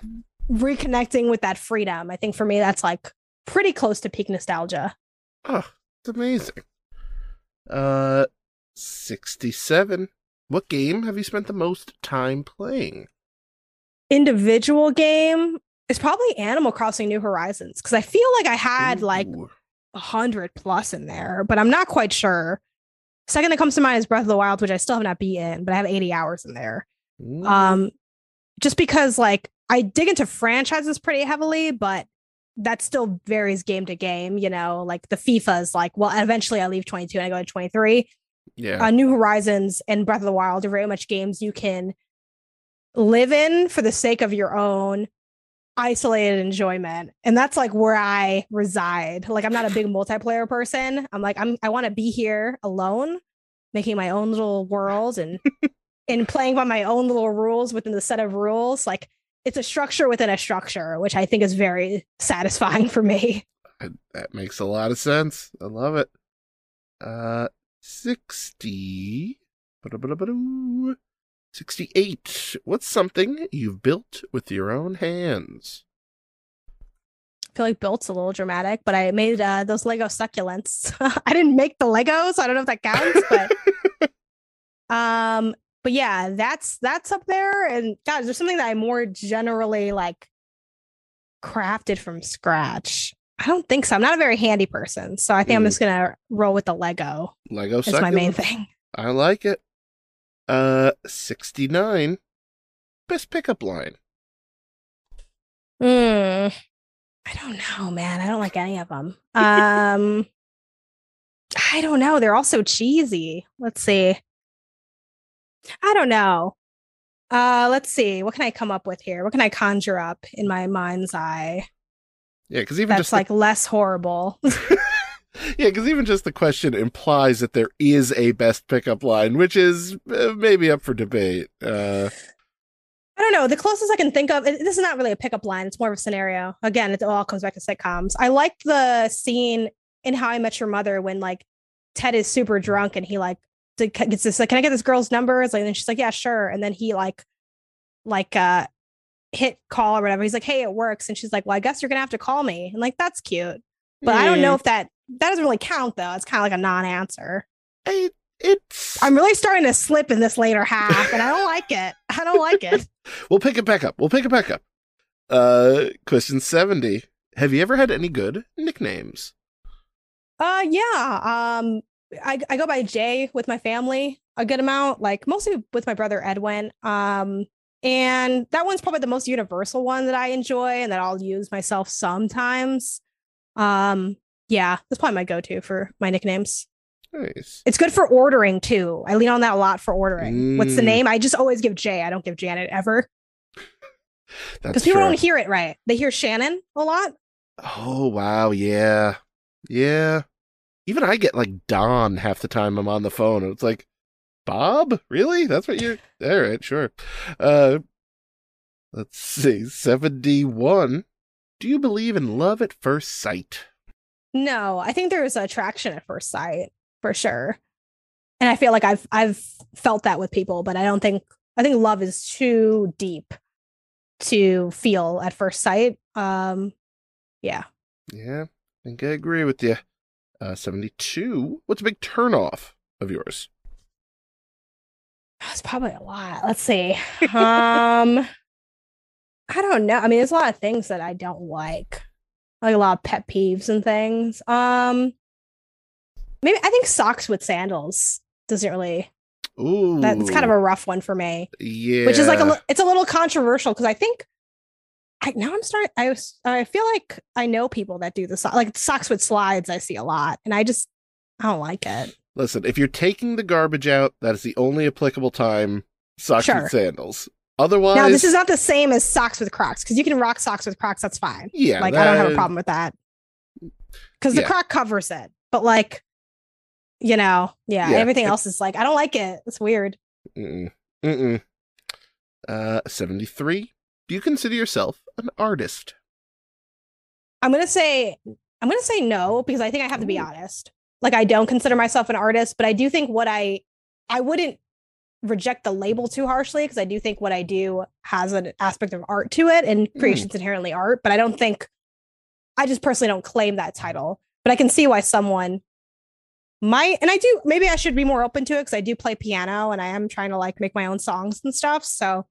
reconnecting with that freedom. I think for me that's like pretty close to peak nostalgia. Oh, it's amazing. Uh 67. What game have you spent the most time playing? individual game is probably Animal Crossing New Horizons because I feel like I had like Ooh. a hundred plus in there, but I'm not quite sure. Second that comes to mind is Breath of the Wild, which I still have not beaten, but I have 80 hours in there. Ooh. Um, just because like I dig into franchises pretty heavily, but that still varies game to game. You know, like the FIFA's like, well, eventually I leave 22 and I go to 23. yeah. Uh, New Horizons and Breath of the Wild are very much games you can live in for the sake of your own isolated enjoyment. And that's like where I reside. Like I'm not a big multiplayer person. I'm like, I'm I want to be here alone, making my own little world and and playing by my own little rules within the set of rules. Like it's a structure within a structure, which I think is very satisfying for me. That makes a lot of sense. I love it. Uh, 60. 68. What's something you've built with your own hands? I feel like built's a little dramatic, but I made uh, those Lego succulents. I didn't make the Legos, so I don't know if that counts, but um, but yeah, that's that's up there. And guys, there's something that I more generally like crafted from scratch. I don't think so. I'm not a very handy person, so I think I'm Mm. just gonna roll with the Lego. Lego That's my main thing. I like it. Uh, 69. Best pickup line. Hmm. I don't know, man. I don't like any of them. Um, I don't know. They're all so cheesy. Let's see. I don't know. Uh, let's see. What can I come up with here? What can I conjure up in my mind's eye Yeah, because even that's just the- like less horrible? yeah, because even just the question implies that there is a best pickup line, which is uh, maybe up for debate. Uh, I don't know. The closest I can think of, it- this is not really a pickup line. It's more of a scenario. Again, it all comes back to sitcoms. I like the scene in How I Met Your Mother when like Ted is super drunk and he like to- gets this like, can I get this girl's numbers? Like, and she's like, yeah, sure. And then he like, like, uh, hit call or whatever. He's like, hey, it works. And she's like, well, I guess you're gonna have to call me. And like, that's cute. But I don't know if that that doesn't really count though. It's kind of like a non-answer. I- it's. I'm really starting to slip in this later half, and I don't like it. I don't like it. We'll pick it back up. We'll pick it back up. Uh, question 70. Have you ever had any good nicknames? Uh yeah. Um I I go by Jay with my family a good amount, like mostly with my brother Edwin. Um and that one's probably the most universal one that I enjoy and that I'll use myself sometimes. Um yeah, that's probably my go-to for my nicknames. Nice. It's good for ordering too. I lean on that a lot for ordering. What's the Mm. name? I just always give Jay. I don't give Janet ever That's because people true. don't hear it right. They hear Shannon a lot. Oh, wow. Yeah. Yeah. Even I get like Don half the time I'm on the phone. It's like, Bob? Really? That's what you're. All right, sure. Uh, let's see. 71. Do you believe in love at first sight? No, I think there's attraction at first sight for sure. And I feel like I've I've felt that with people, but I don't think I think love is too deep to feel at first sight. Um yeah. Yeah, I think I agree with you. Uh, 72. What's a big turnoff of yours? That's probably a lot. Let's see. Um I don't know. I mean, there's a lot of things that I don't like. Like a lot of pet peeves and things. Um maybe I think socks with sandals doesn't really Ooh. that's kind of a rough one for me. Yeah. which is like a it's a little controversial because I think I now I'm starting I was I feel like I know people that do the so- like socks with slides I see a lot and I just I don't like it. Listen, if you're taking the garbage out, that is the only applicable time socks Sure. with sandals. Otherwise, Now this is not the same as socks with Crocs because you can rock socks with Crocs that's fine. yeah, like I don't have a problem with that because the Yeah. Croc covers it, but like you know yeah, Yeah, everything else is like I don't like it. It's weird. Mm-mm. Mm-mm. Uh, 73. Do you consider yourself an artist? I'm gonna say I'm gonna say no because I think I have to be honest. Like I don't consider myself an artist, but I do think what I I wouldn't reject the label too harshly because I do think what I do has an aspect of art to it and mm. creation's inherently art, but I don't think I just personally don't claim that title. But I can see why someone might and I do maybe I should be more open to it because I do play piano and I am trying to like make my own songs and stuff. So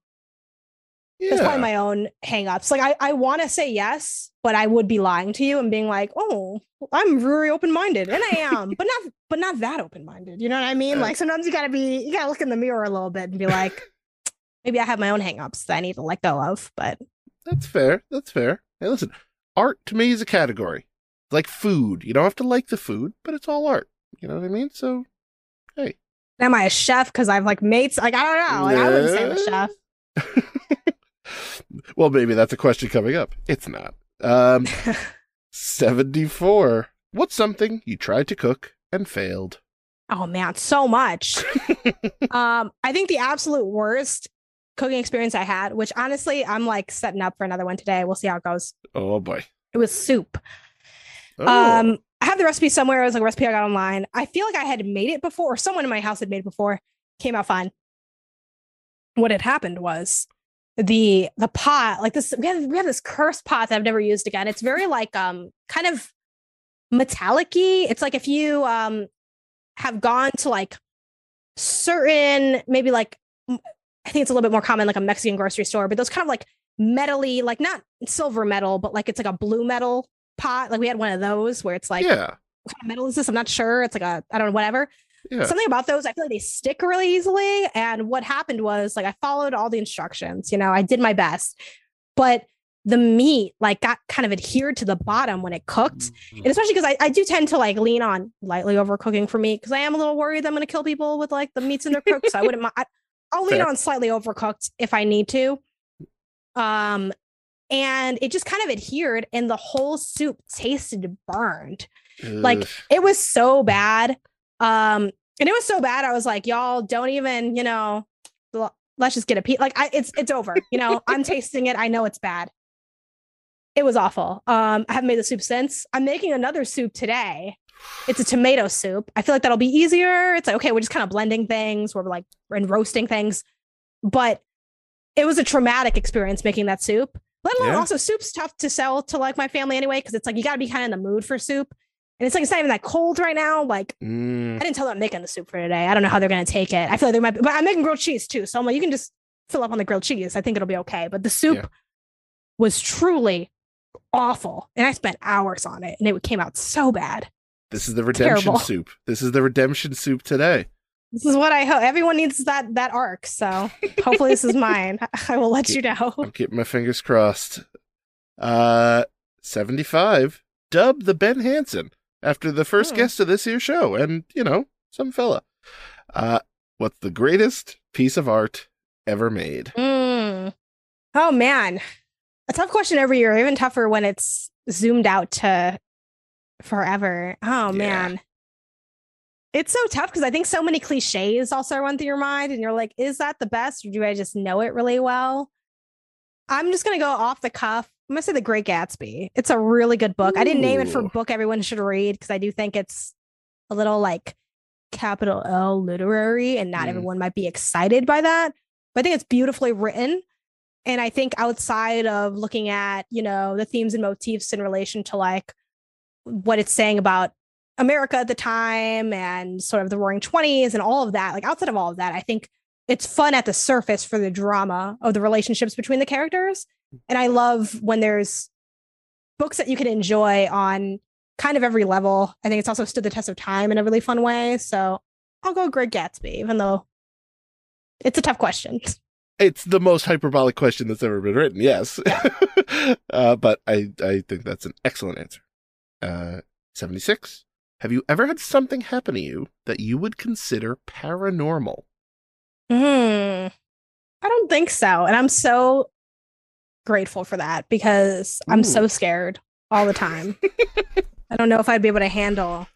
That's probably my own hangups. Like I, I want to say yes, but I would be lying to you and being like, oh, I'm very open minded, and I am, but not, but not that open minded. You know what I mean? Yeah. Like sometimes you gotta be, you gotta look in the mirror a little bit and be like, maybe I have my own hangups that I need to let go of. But That's fair. That's fair. Hey, listen, art to me is a category. Like food. You don't have to like the food, but it's all art. You know what I mean? So, hey. am I a chef? Because I've like mates. Like I don't know. Like, I wouldn't say I'm a chef. well, maybe that's a question coming up. It's not. Um, 74. What's something you tried to cook and failed? Oh man, so much. um, I think the absolute worst cooking experience I had, which honestly, I'm like setting up for another one today. We'll see how it goes. Oh, boy. It was soup. Oh, Um, I have the recipe somewhere. It was like a recipe I got online. I feel like I had made it before, or someone in my house had made it before. Came out fine. What had happened was the the pot, like this, we have we have this cursed pot that I've never used again. It's very like um kind of metallic-y. It's like if you um have gone to like certain maybe like I think it's a little bit more common like a Mexican grocery store, but those kind of like metally, like not silver metal, but like it's like a blue metal pot. Like we had one of those where it's like yeah. what kind of metal is this? I'm not sure. It's like a I don't know, whatever. Yeah. Something about those, I feel like they stick really easily. And what happened was like I followed all the instructions, you know, I did my best, but the meat like got kind of adhered to the bottom when it cooked. And especially because I, I do tend to like lean on lightly overcooking for meat because I am a little worried that I'm going to kill people with like the meats in their cook. So I wouldn't mind. I'll lean Fair. on slightly overcooked if I need to. Um, and it just kind of adhered, and the whole soup tasted burned. like, It was so bad. Um, and it was so bad. I was like, y'all don't even, you know, let's just get a piece. Like, I, it's it's over. You know, I'm tasting it. I know it's bad. It was awful. Um, I haven't made the soup since. I'm making another soup today. It's a tomato soup. I feel like that'll be easier. It's like, okay, we're just kind of blending things, we're like and roasting things. But it was a traumatic experience making that soup. Let alone Yeah. also soup's tough to sell to like my family anyway, because it's like you gotta be kind of in the mood for soup. And it's like it's not even that cold right now. Like Mm, I didn't tell them I'm making the soup for today. I don't know how they're gonna take it. I feel like they might be, but I'm making grilled cheese too. So I'm like, you can just fill up on the grilled cheese. I think it'll be okay. But the soup Yeah. was truly awful. And I spent hours on it and it came out so bad. this is the redemption Terrible. soup. This is the redemption soup today. This is what I hope. Everyone needs that that arc. So hopefully this is mine. I will let you know. I'm keeping my fingers crossed. Uh, 75. Dub the Ben Hanson after the first Oh. guest of this here show, and, you know, some fella. Uh, what's the greatest piece of art ever made? Mm. Oh man. A tough question every year, even tougher when it's zoomed out to forever. Oh Yeah. man. It's so tough because I think so many cliches also run through your mind, and you're like, is that the best, or do I just know it really well? I'm just gonna go off the cuff. I'm gonna say The Great Gatsby. It's a really good book. I didn't name it for Ooh. book everyone should read because I do think it's a little like capital L literary, and not Mm. everyone might be excited by that. But I think it's beautifully written. And I think outside of looking at, you know, the themes and motifs in relation to like what it's saying about America at the time and sort of the roaring 20s and all of that, like outside of all of that, I think it's fun at the surface for the drama of the relationships between the characters. And I love when there's books that you can enjoy on kind of every level. I think it's also stood the test of time in a really fun way. So I'll go Great Gatsby, even though it's a tough question. It's the most hyperbolic question that's ever been written, yes. uh, but I, I think that's an excellent answer. Uh, 76. Have you ever had something happen to you that you would consider paranormal? Hmm. I don't think so. And I'm so grateful for that because I'm so scared all the time. I don't know if I'd be able to handle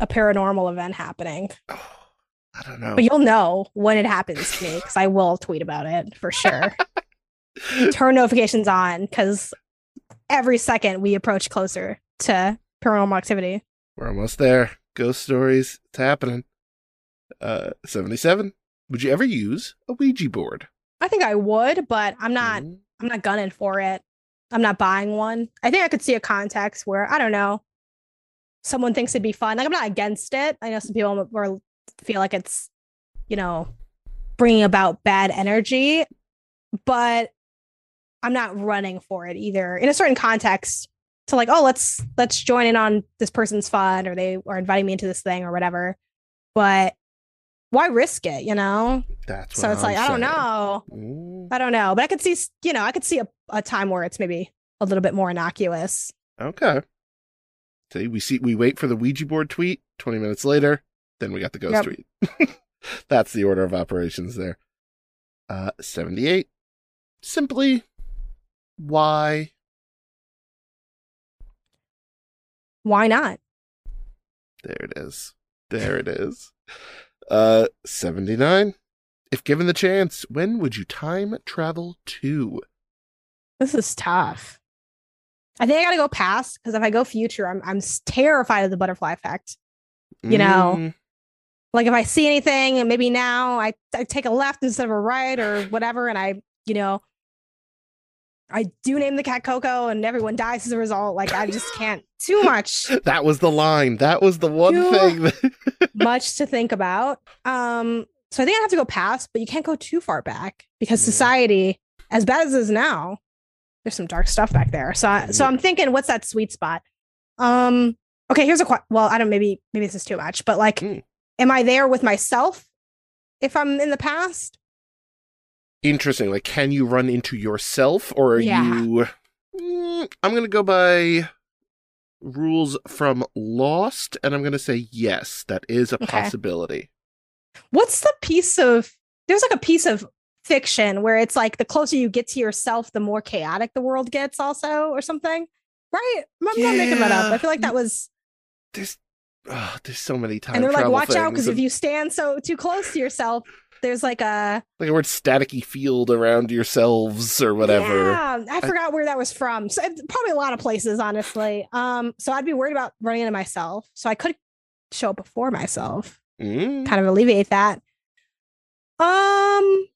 a paranormal event happening. Oh, I don't know. But you'll know when it happens to me because I will tweet about it for sure. Turn notifications on because every second we approach closer to paranormal activity. We're almost there. Ghost stories. It's happening. Uh, 77. Would you ever use a Ouija board? I think I would, but I'm not Mm, I'm not gunning for it. I'm not buying one. I think I could see a context where I don't know. Someone thinks it'd be fun. Like I'm not against it. I know some people are, feel like it's, you know, bringing about bad energy. but I'm not running for it either. In a certain context, to like, oh, let's let's join in on this person's fun, or they are inviting me into this thing or whatever. But why risk it, you know? That's So it's like, I'm I don't know. I don't know. But I could see, you know, I could see a, a time where it's maybe a little bit more innocuous. Okay. See, we see we wait for the Ouija board tweet. Twenty minutes later, then we got the ghost Yep. tweet. That's the order of operations there. Uh, seventy-eight. Simply, why? Why not? There it is. There it is. Uh, seventy-nine. If given the chance, when would you time travel to? This is tough. I think I gotta go past because if I go future, I'm I'm terrified of the butterfly effect. You know, Mm, Like if I see anything, maybe now I, I take a left instead of a right or whatever, and I, you know, I do name the cat Coco, and everyone dies as a result. Like I just can't too much, that was the line. That was the one You- thing. That... much to think about. Um, so I think I have to go past, but you can't go too far back because society, as bad as it is now, there's some dark stuff back there. So, I, so I'm thinking, what's that sweet spot? Um, okay, here's a question. Well, I don't. Maybe maybe this is too much, but like, Mm. am I there with myself if I'm in the past? Interesting. Like, can you run into yourself, or are Yeah. you? Mm, I'm gonna go by rules from Lost, and I'm gonna say yes. That is a Okay. possibility. What's the piece of? There's like a piece of fiction where it's like the closer you get to yourself, the more chaotic the world gets, also, or something. Right? I'm not making that up. I feel like that was. There's, oh, there's so many times. and they're like, watch out because if you stand so too close to yourself, there's like a like a word staticky field around yourselves or whatever. Yeah, I forgot where that was from. So probably a lot of places, honestly. Um, so I'd be worried about running into myself. So I could show up before myself, Mm, kind of alleviate that. Um,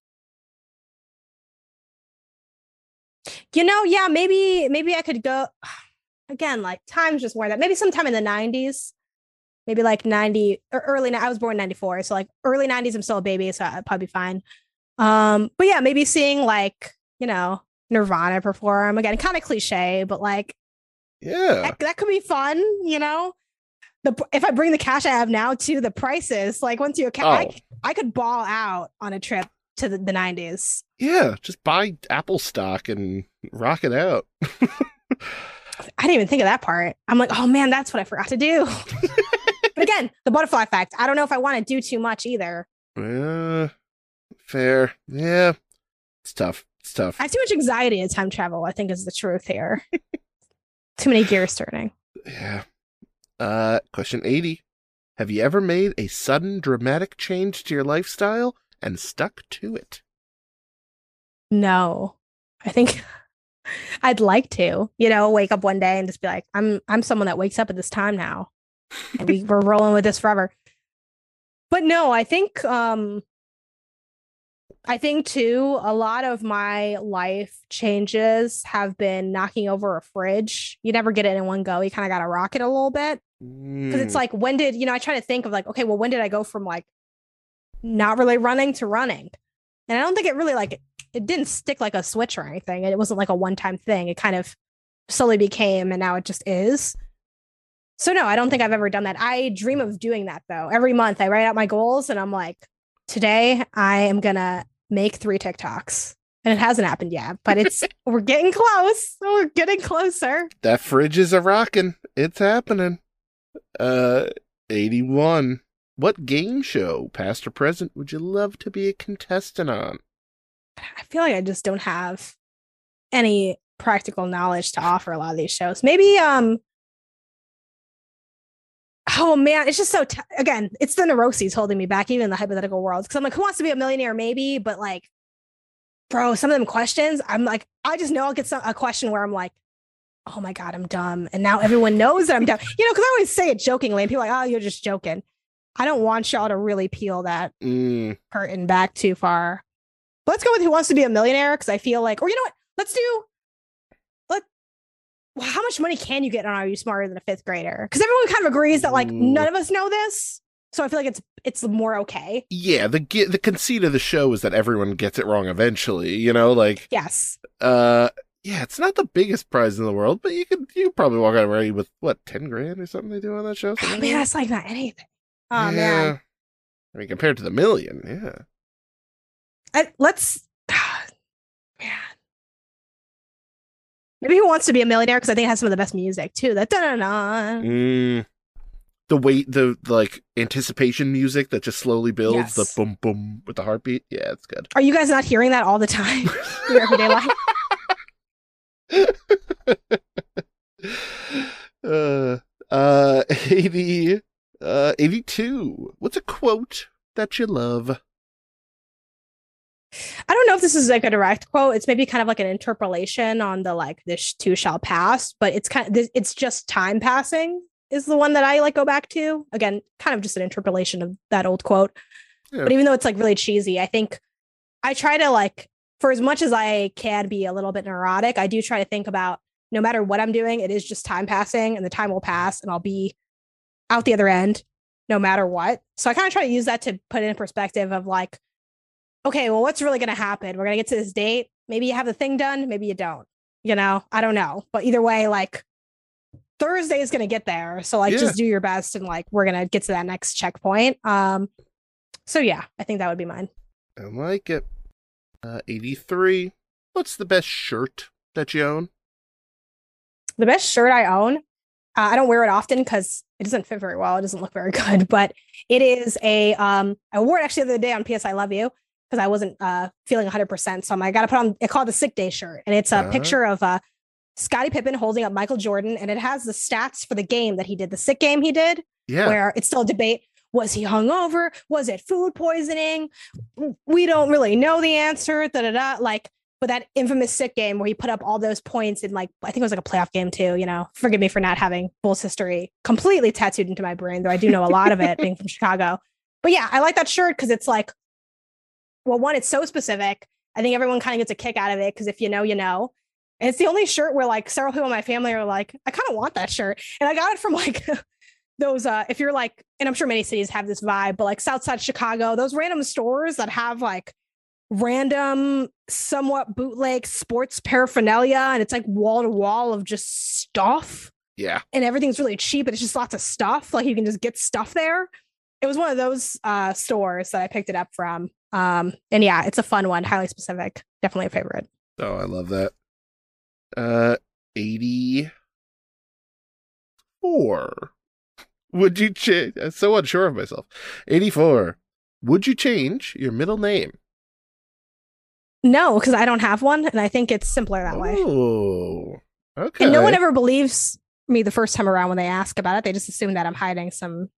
you know, yeah, maybe maybe I could go again. Like time's just more that maybe sometime in the '90s, maybe like '90 or early. I was born '94, so like early '90s. I'm still a baby, so I'd probably be fine. Um, but yeah, maybe seeing like you know Nirvana perform again, kind of cliche, but like yeah. that, that could be fun. You know, the if I bring the cash I have now to the prices, like once you account, Oh. I, I could ball out on a trip to the, the 90s. Yeah. Just buy Apple stock and rock it out. I didn't even think of that part. I'm like, oh man, that's what I forgot to do. again, the butterfly effect. I don't know if I want to do too much either. Uh, fair. Yeah. It's tough. It's tough. I have too much anxiety in time travel, I think is the truth here. too many gears turning. Yeah. Uh, question 80. Have you ever made a sudden dramatic change to your lifestyle and stuck to it? No. I think I'd like to, you know, wake up one day and just be like, I'm I'm someone that wakes up at this time now. And we, we're rolling with this forever. But no, I think um I think too, a lot of my life changes have been knocking over a fridge. You never get it in one go. You kind of got to rock it a little bit. because it's Mm, like when did you know i try to think of like okay well when did i go from like not really running to running and i don't think it really like it didn't stick like a switch or anything it wasn't like a one-time thing it kind of slowly became and now it just is so no i don't think i've ever done that i dream of doing that though every month i write out my goals and i'm like today i am gonna make three tiktoks and it hasn't happened yet but it's we're getting close we're getting closer that fridge is a rockin'. It's happening. Uh, 81. What game show, past or present, would you love to be a contestant on? I feel like I just don't have any practical knowledge to offer a lot of these shows. Maybe um Oh man, it's just so t- again, it's the neuroses holding me back even in the hypothetical worlds cuz I'm like who wants to be a millionaire maybe, but like bro, some of them questions, I'm like I just know I'll get some, a question where I'm like Oh my god, I'm dumb. And now everyone knows that I'm dumb. You know, cuz I always say it jokingly and people are like, "Oh, you're just joking." I don't want y'all to really peel that Mm, curtain back too far. But let's go with who wants to be a millionaire because I feel like, or you know what? Let's do. Well, how much money can you get on Are You Smarter Than a Fifth Grader? Because everyone kind of agrees that like Ooh. none of us know this. So I feel like it's it's more okay. Yeah, the the conceit of the show is that everyone gets it wrong eventually. You know, like Yes. uh, yeah, it's not the biggest prize in the world, but you could you probably walk out of already with what ten grand or something they do on that show. Oh, Something man, that's like not anything. Oh that? man. I mean, compared to the million, yeah. I, let's man. Maybe who wants to be a millionaire because I think it has some of the best music too. That da da da. Mm. The wait, the, like anticipation music that just slowly builds, the boom boom with the heartbeat. Yeah, it's good. Are you guys not hearing that all the time in your everyday life? uh, uh, 80, uh, 82. What's a quote that you love? I don't know if this is like a direct quote. It's maybe kind of like an interpolation on the like this too shall pass, but it's kind of it's just time passing is the one that I like go back to. Again, kind of just an interpolation of that old quote. Yeah. But even though it's like really cheesy, I think I try to like for as much as I can be a little bit neurotic, I do try to think about no matter what I'm doing, it is just time passing and the time will pass and I'll be out the other end no matter what. So I kind of try to use that to put it in perspective of like, okay, well, what's really going to happen? We're going to get to this date. Maybe you have the thing done, maybe you don't. You know, I don't know. But either way, like Thursday is going to get there. So like Yeah. just do your best and like we're going to get to that next checkpoint. Um so yeah, I think that would be mine. I like it. Uh, 83. What's the best shirt that you own? The best shirt I own, uh, I don't wear it often because it doesn't fit very well. It doesn't look very good, but it is a. Um, I wore it actually the other day on PS I Love You because I wasn't uh, feeling 100. percent So I'm like, I got to put on. It called the sick day shirt, and it's a Uh-huh. picture of uh, Scottie Pippen holding up Michael Jordan, and it has the stats for the game that he did, the sick game he did, Yeah. where it's still a debate. Was he hungover? Was it food poisoning? We don't really know the answer. Da da da. Like, but that infamous sick game where he put up all those points in like I think it was like a playoff game too. You know, forgive me for not having Bulls history completely tattooed into my brain, though I do know a lot of it being from Chicago. But yeah, I like that shirt because it's like, well, one, it's so specific. I think everyone kind of gets a kick out of it because if you know, you know. And it's the only shirt where like several people in my family are like, I kind of want that shirt. And I got it from like those uh if you're like, and I'm sure many cities have this vibe, but like Southside Chicago, those random stores that have like random, somewhat bootleg sports paraphernalia, and it's like wall to wall of just stuff Yeah. and everything's really cheap and it's just lots of stuff like you can just get stuff there it was one of those uh stores that i picked it up from um and yeah it's a fun one highly specific definitely a favorite Oh, I love that. Uh, 84. Would you change? I'm so unsure of myself. 84. Would you change your middle name? no because i don't have one and i think it's simpler that way Oh, okay. and no one ever believes me the first time around when they ask about it they just assume that i'm hiding some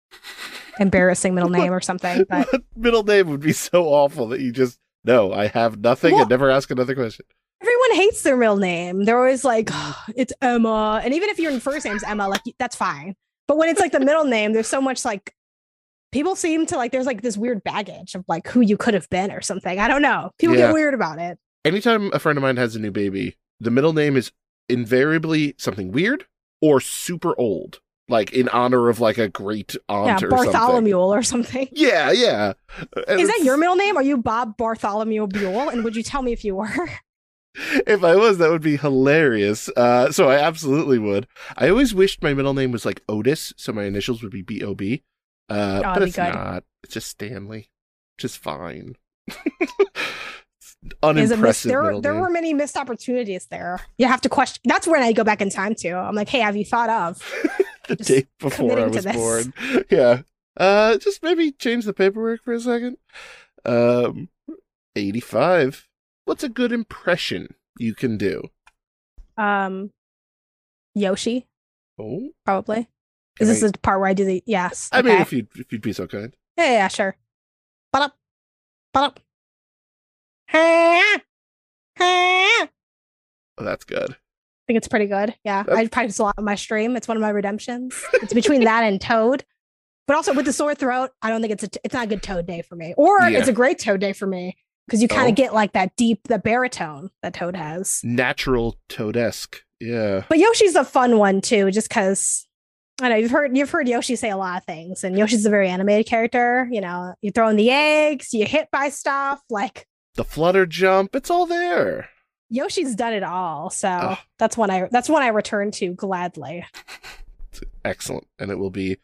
embarrassing middle name or something but middle name would be so awful that you just no, I have nothing Well- and never ask another question. everyone hates their middle name. They're always like Mm. it's emma. And even if your first name's emma like that's fine. But when it's like the middle name there's so much like people seem to like there's like this weird baggage of like who you could have been or something. I don't know. People Yeah. get weird about it. Anytime a friend of mine has a new baby, the middle name is invariably something weird or super old, like in honor of like a great aunt yeah or something. bartholomew or something Yeah, yeah. And is that your middle name are you bob bartholomew buell and would you tell me if you were If I was, that would be hilarious. Uh, so I absolutely would. I always wished my middle name was like Otis, so my initials would be B O B. Uh, Oh, but it's good. not. It's just Stanley, which is fine. It's is miss Unimpressive there, middle there were many missed opportunities there you have to question that's when i go back in time to i'm like hey have you thought of the day before I was born. Yeah. Uh, just maybe change the paperwork for a second. Um, eighty-five. What's a good impression you can do? um yoshi Oh, probably is this the part where i do the yes I mean, if you if you'd be so kind. Yeah, yeah, sure. But up, but up. Oh, that's good. I think it's pretty good. Yeah, That's- I practice a lot on my stream. It's one of my redemptions. It's between that and Toad, but also with the sore throat, I don't think it's a it's not a good Toad day for me, or Yeah. it's a great Toad day for me because you kind of Oh. get like that deep, the baritone that Toad has. Natural toadesque. Yeah. But Yoshi's a fun one too, just because I know you've heard you've heard Yoshi say a lot of things, and Yoshi's a very animated character. You know, you throw in the eggs, you hit by stuff, like The flutter jump, it's all there. Yoshi's done it all. So Ugh. that's one I that's one I return to gladly. It's excellent. And it will be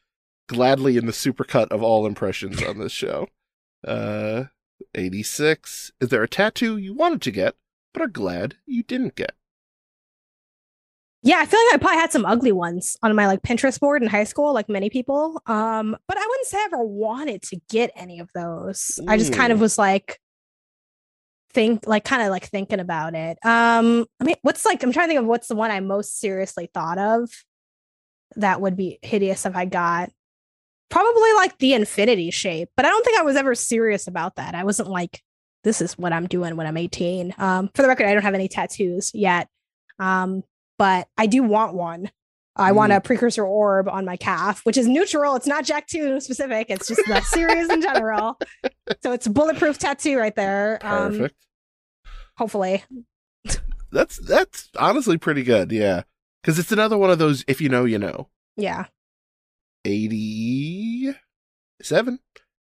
gladly in the supercut of all impressions on this show. Uh 86. Is there a tattoo you wanted to get, but are glad you didn't get? Yeah, I feel like I probably had some ugly ones on my like Pinterest board in high school, like many people. Um, but I wouldn't say I ever wanted to get any of those. I just kind of Mm. was like think like kind of like thinking about it. Um, I mean, what's like I'm trying to think of what's the one I most seriously thought of that would be hideous if I got probably like the infinity shape, but I don't think I was ever serious about that. I wasn't like, this is what I'm doing when I'm 18. Um, for the record, I don't have any tattoos yet. Um, but I do want one. I want a precursor orb on my calf, which is neutral. It's not Jak 2 specific. It's just the series in general. So it's a bulletproof tattoo right there. Um, Perfect. Hopefully. That's that's honestly pretty good, yeah. Because it's another one of those if you know, you know. Yeah. 87.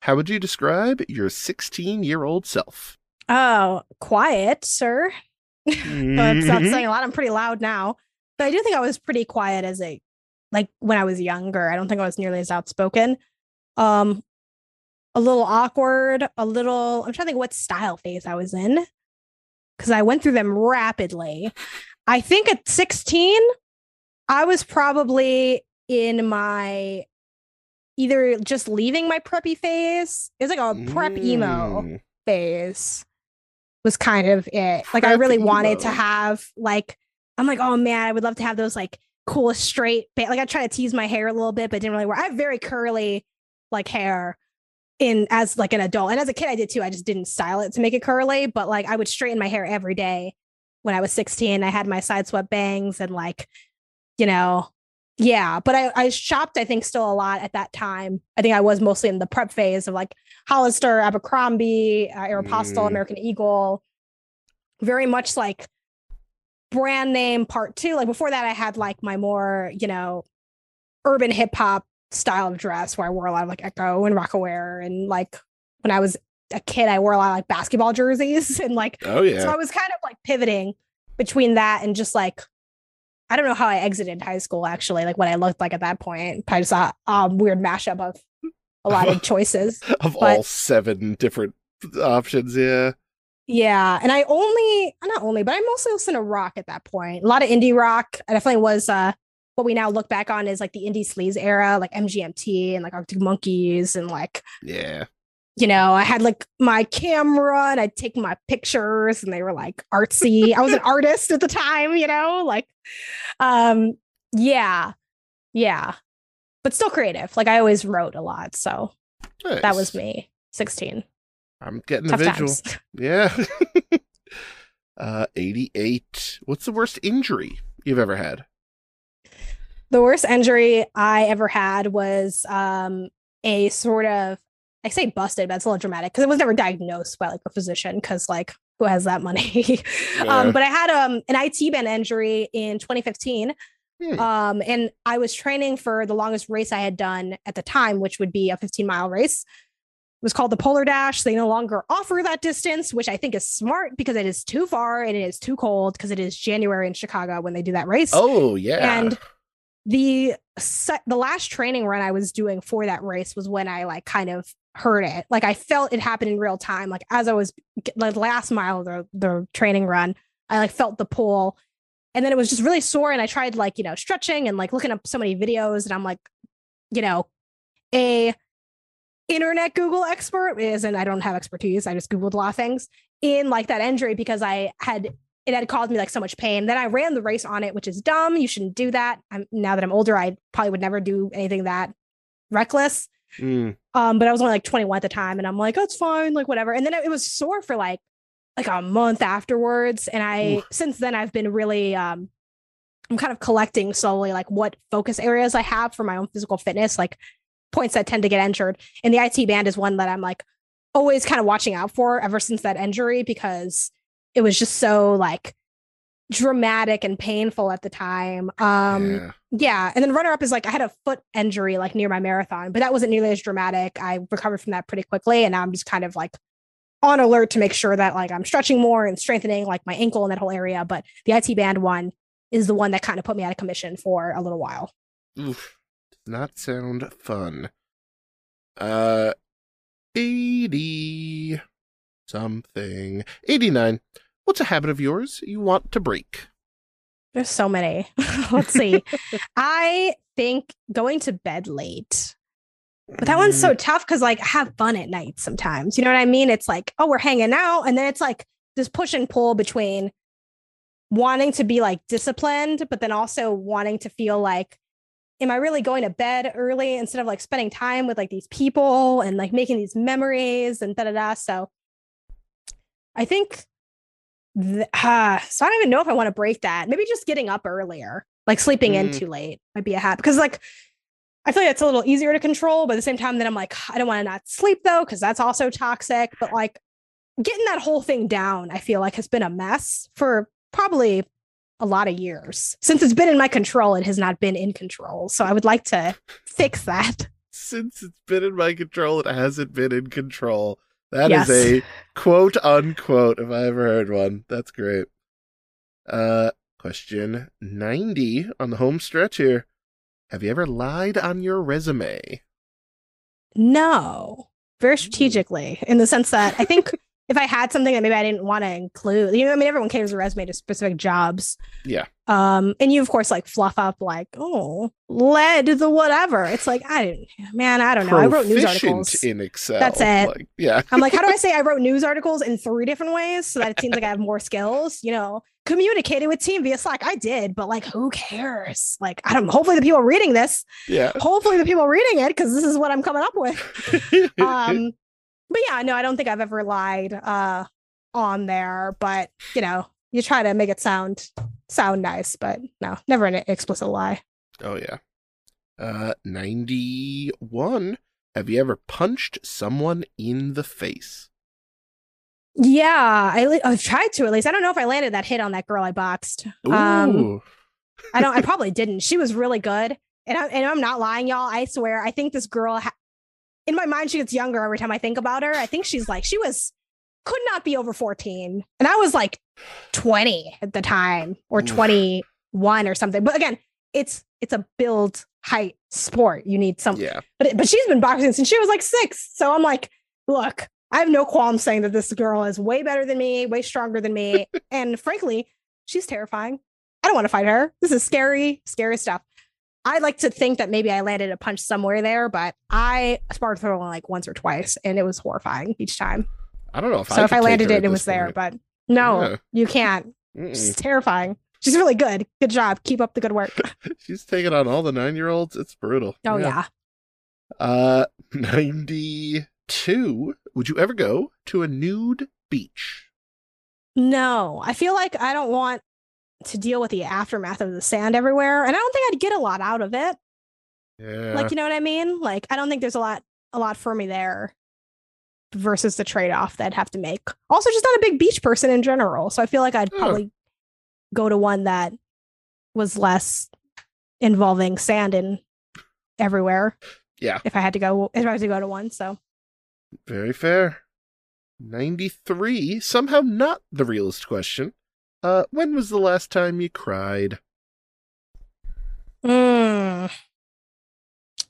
How would you describe your 16 year old self? Oh, quiet, sir. That's not saying a lot. I'm pretty loud now, but I do think I was pretty quiet as a like when I was younger. I don't think I was nearly as outspoken. Um, a little awkward, a little. I'm trying to think what style phase I was in because I went through them rapidly. I think at 16, I was probably in my either just leaving my preppy phase. It was like a prep emo Mm. phase was kind of it. Like I Prep really wanted to have like I'm like, oh man, I would love to have those like cool straight ba- like I try to tease my hair a little bit, but didn't really work. I have very curly like hair in as like an adult. And as a kid I did too. I just didn't style it to make it curly, but like I would straighten my hair every day when I was 16. I had my side swept bangs and like, you know, yeah, but I, I shopped, I think, still a lot at that time. I think I was mostly in the prep phase of like Hollister, Abercrombie, uh, Aeropostale, Mm. American Eagle, very much like brand name part two. Like before that, I had like my more, you know, urban hip hop style of dress where I wore a lot of like Ecko and Rocawear. And like when I was a kid, I wore a lot of like basketball jerseys and like Oh, yeah. so I was kind of like pivoting between that and just like I don't know how I exited high school actually, like what I looked like at that point. I just saw a um, weird mashup of a lot of choices. of but- all seven different options, yeah. Yeah, and I only not only, but I mostly listened to rock at that point. A lot of indie rock. I definitely was uh what we now look back on is like the indie sleaze era, like MGMT and like Arctic Monkeys and like Yeah. you know, I had like my camera and I'd take my pictures and they were like artsy. I was an artist at the time, you know, like um yeah. Yeah. But still creative. Like I always wrote a lot, so that was me. 16. I'm getting Tough a visual. times. Yeah. uh 88. What's the worst injury you've ever had? The worst injury I ever had was um a sort of I say busted, but it's a little dramatic because it was never diagnosed by like a physician because like who has that money? Yeah. um, but I had um an IT band injury in 2015. Hmm. Um, and I was training for the longest race I had done at the time, which would be a 15 mile race. It was called the Polar Dash. They no longer offer that distance, which I think is smart because it is too far and it is too cold because it is January in Chicago when they do that race. Oh, yeah. And the the last training run I was doing for that race was when I like kind of heard it. Like I felt it happen in real time. Like as I was like the last mile of the, the training run, I like felt the pull. And then it was just really sore. And I tried like, you know, stretching and like looking up so many videos. And I'm like, you know, a internet Google expert is, and I don't have expertise. I just Googled a lot of things in like that injury because I had it had caused me like so much pain. Then I ran the race on it, which is dumb. You shouldn't do that. I'm now that I'm older, I probably would never do anything that reckless. Mm. Um, but I was only like 21 at the time, and I'm like, oh, it's fine, like whatever. And then it, it was sore for like like a month afterwards. And I Oof. since then I've been really um I'm kind of collecting slowly like what focus areas I have for my own physical fitness, like points that tend to get injured. And the IT band is one that I'm like always kind of watching out for ever since that injury because it was just so like dramatic and painful at the time. Um, yeah. yeah. And then runner up is like I had a foot injury like near my marathon, but that wasn't nearly as dramatic. I recovered from that pretty quickly. And now I'm just kind of like on alert to make sure that like I'm stretching more and strengthening like my ankle and that whole area. But the IT band one is the one that kind of put me out of commission for a little while. Oof. Does not sound fun. Uh, 80 something. 89. What's a habit of yours you want to break? There's so many. Let's see. I think going to bed late. But that one's so mm. tough because like I have fun at night sometimes. You know what I mean? It's like, oh, we're hanging out. And then it's like this push and pull between wanting to be like disciplined, but then also wanting to feel like, am I really going to bed early instead of like spending time with like these people and like making these memories and da da da. So I think, th- uh, so I don't even know if I want to break that. Maybe just getting up earlier, like sleeping in Mm. too late might be a habit because like I feel like it's a little easier to control, but at the same time, then I'm like, I don't want to not sleep though, because that's also toxic. But like getting that whole thing down, I feel like has been a mess for probably a lot of years. Since it's been in my control, it has not been in control. So I would like to fix that. Since it's been in my control, it hasn't been in control. That is Yes. a quote unquote, if I ever heard one. That's great. Uh, question 90 on the home stretch here. Have you ever lied on your resume? No, very strategically in the sense that I think if I had something that maybe I didn't want to include, you know, I mean, everyone caters a resume to specific jobs. Yeah. Um, and you of course like fluff up like, oh, led the whatever. It's like I didn't, man, I don't know. I wrote news articles. in Excel. That's it. Like, yeah. I'm like, how do I say I wrote news articles in three different ways so that it seems like I have more skills? You know, communicated with team via Slack. I did, but like, who cares? Like, I don't. Hopefully, the people reading this, Yeah. hopefully, the people reading it, because this is what I'm coming up with. Um, but yeah, no, I don't think I've ever lied uh on there. But you know, you try to make it sound sound nice, but no, never an explicit lie. oh, yeah. Uh, 91. Have you ever punched someone in the face? Yeah, I I've tried to at least. I don't know if I landed that hit on that girl I boxed. Um, I don't. I probably didn't. She was really good, and I, and I'm not lying, y'all. I swear. I think this girl, ha- in my mind, she gets younger every time I think about her. I think she's like she was could not be over 14, and I was like 20 at the time or 21 or something. But again, it's it's a build height sport. You need some. yeah. But but she's been boxing since she was like six. So I'm like, look, I have no qualms saying that this girl is way better than me, way stronger than me, and frankly, she's terrifying. I don't want to fight her. This is scary, scary stuff. I like to think that maybe I landed a punch somewhere there, but I sparred throw like once or twice, and it was horrifying each time. I don't know if so I if I landed it, it was there. point. But no, Yeah. you can't. Mm-mm. She's terrifying. She's really good. Good job. Keep up the good work. She's taking on all the nine year olds. It's brutal. Oh yeah. Uh, 92. Would you ever go to a nude beach? No, I feel like I don't want to deal with the aftermath of the sand everywhere, and I don't think I'd get a lot out of it. Yeah. Like, you know what I mean? Like, I don't think there's a lot, a lot for me there versus the trade off that I'd have to make. Also, just not a big beach person in general, so I feel like I'd Oh. probably go to one that was less involving sand in everywhere. Yeah. If I had to go, if I had to go to one, so Very fair. 93. Somehow not the realest question. Uh, when was the last time you cried? Mm.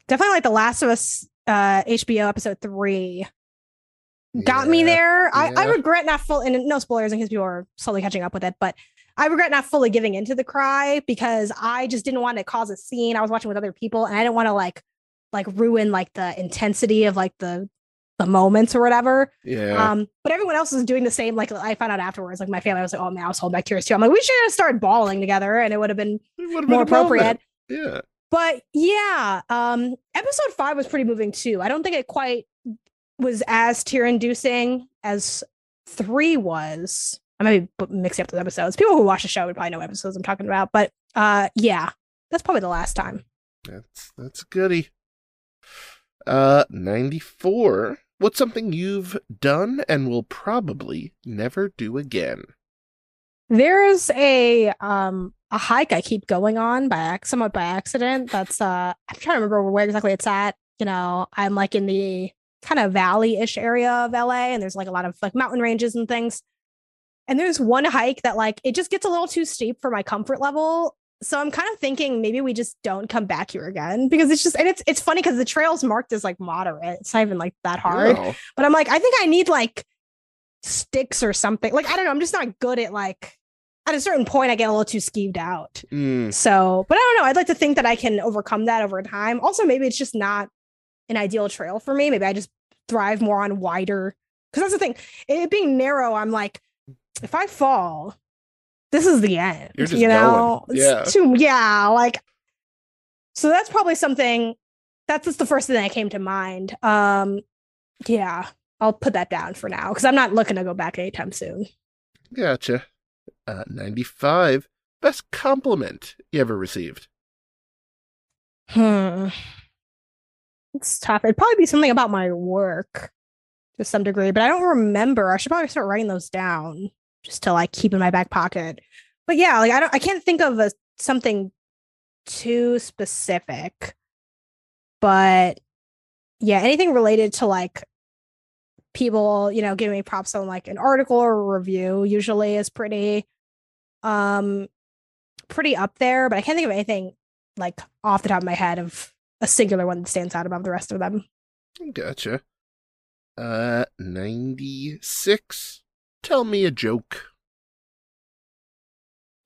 Definitely like The Last of Us uh HBO episode three got me Yeah, there. I, I regret not full and no spoilers in case people are slowly catching up with it, but I regret not fully giving into the cry because I just didn't want to cause a scene. I was watching with other people and I didn't want to like like ruin like the intensity of like the the moments or whatever. Yeah. Um, but everyone else was doing the same. Like I found out afterwards, like my family was like, "Oh man, I was holding back tears too." I'm like, "We should have started bawling together, and it would have been more been appropriate." Yeah. But yeah, um, episode five was pretty moving too. I don't think it quite was as tear inducing as three was. I might be mixing up those episodes. People who watch the show would probably know what episodes I'm talking about. But uh, yeah, that's probably the last time. That's that's goody. Uh, 94. What's something you've done and will probably never do again? There's a um a hike I keep going on by somewhat by accident. That's uh I'm trying to remember where exactly it's at. You know, I'm like in the kind of valley-ish area of LA and there's like a lot of like mountain ranges and things. And there's one hike that like it just gets a little too steep for my comfort level. So I'm kind of thinking maybe we just don't come back here again because it's just and it's it's funny because the trail's marked as like moderate. It's not even like that hard. Wow. But I'm like, I think I need like sticks or something. Like, I don't know. I'm just not good at like at a certain point I get a little too skeeved out. Mm, So, but I don't know. I'd like to think that I can overcome that over time. Also, maybe it's just not an ideal trail for me. Maybe I just thrive more on wider because that's the thing. It being narrow, I'm like, if I fall, this is the end. You're just you know? going. Yeah. Too, yeah. Like, so that's probably something. That's just the first thing that came to mind. Um, yeah, I'll put that down for now because I'm not looking to go back anytime soon. gotcha. Uh, 95. Best compliment you ever received? Hmm. It's tough. It'd probably be something about my work to some degree, but I don't remember. I should probably start writing those down just to like keep in my back pocket. But yeah, like I don't I can't think of a something too specific. But yeah, anything related to like people, you know, giving me props on like an article or a review usually is pretty um pretty up there, but I can't think of anything like off the top of my head of a singular one that stands out above the rest of them. Gotcha. Uh, 96. Tell me a joke.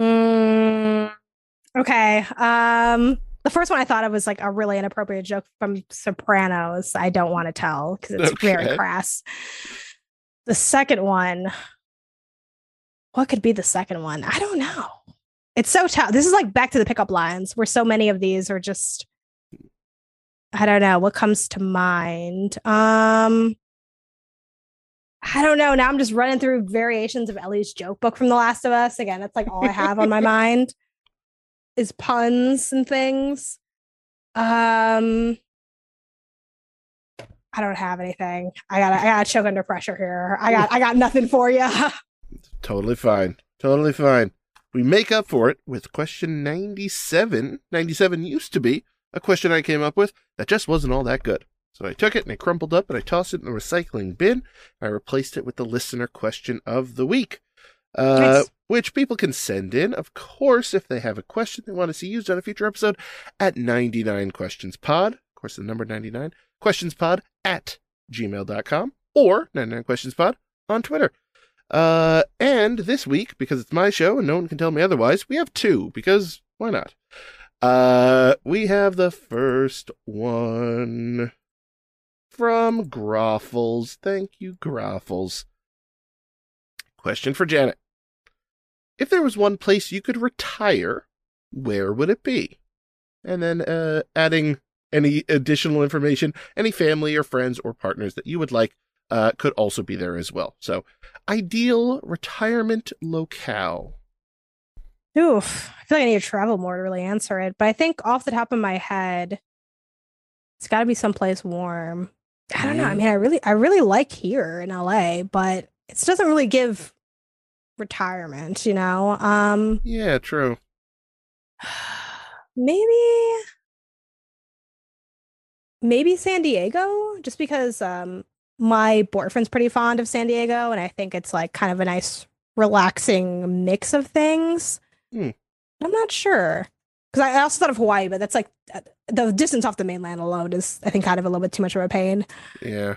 Mm, okay. Um, the first one I thought of was like a really inappropriate joke from Sopranos. I don't want to tell because it's very crass. The second one, what could be the second one? I don't know. It's so tough. This is like back to the pickup lines where so many of these are just I don't know what comes to mind. Um I don't know. Now I'm just running through variations of Ellie's joke book from The Last of Us. Again, that's like all I have on my mind is puns and things. Um I don't have anything. I got I got to choke under pressure here. I got I got nothing for you. Totally fine. Totally fine. We make up for it with question 97. 97 used to be a question I came up with that just wasn't all that good. So I took it and I crumpled up and I tossed it in the recycling bin. I replaced it with the listener question of the week. Uh, Nice. which people can send in, of course, if they have a question they want to see used on a future episode at 99 questions pod. Of course, the number 99 questions pod at gmail.com or 99 questions pod on Twitter. Uh, and this week, because it's my show and no one can tell me otherwise, we have two, because why not? Uh, we have the first one from Groffles. Thank you, Groffles. Question for Janet. If there was one place you could retire, where would it be? And then, uh, adding any additional information, any family or friends or partners that you would like, uh, could also be there as well. So, ideal retirement locale. Oof. I feel like I need to travel more to really answer it. But I think off the top of my head, it's gotta be someplace warm. I don't know. I mean, I really I really like here in LA, but it doesn't really give retirement, you know? Um Yeah, true. maybe maybe San Diego, just because um my boyfriend's pretty fond of San Diego, and I think it's like kind of a nice relaxing mix of things. Hmm. I'm not sure because I also thought of Hawaii, but that's like uh, the distance off the mainland alone is I think kind of a little bit too much of a pain. Yeah.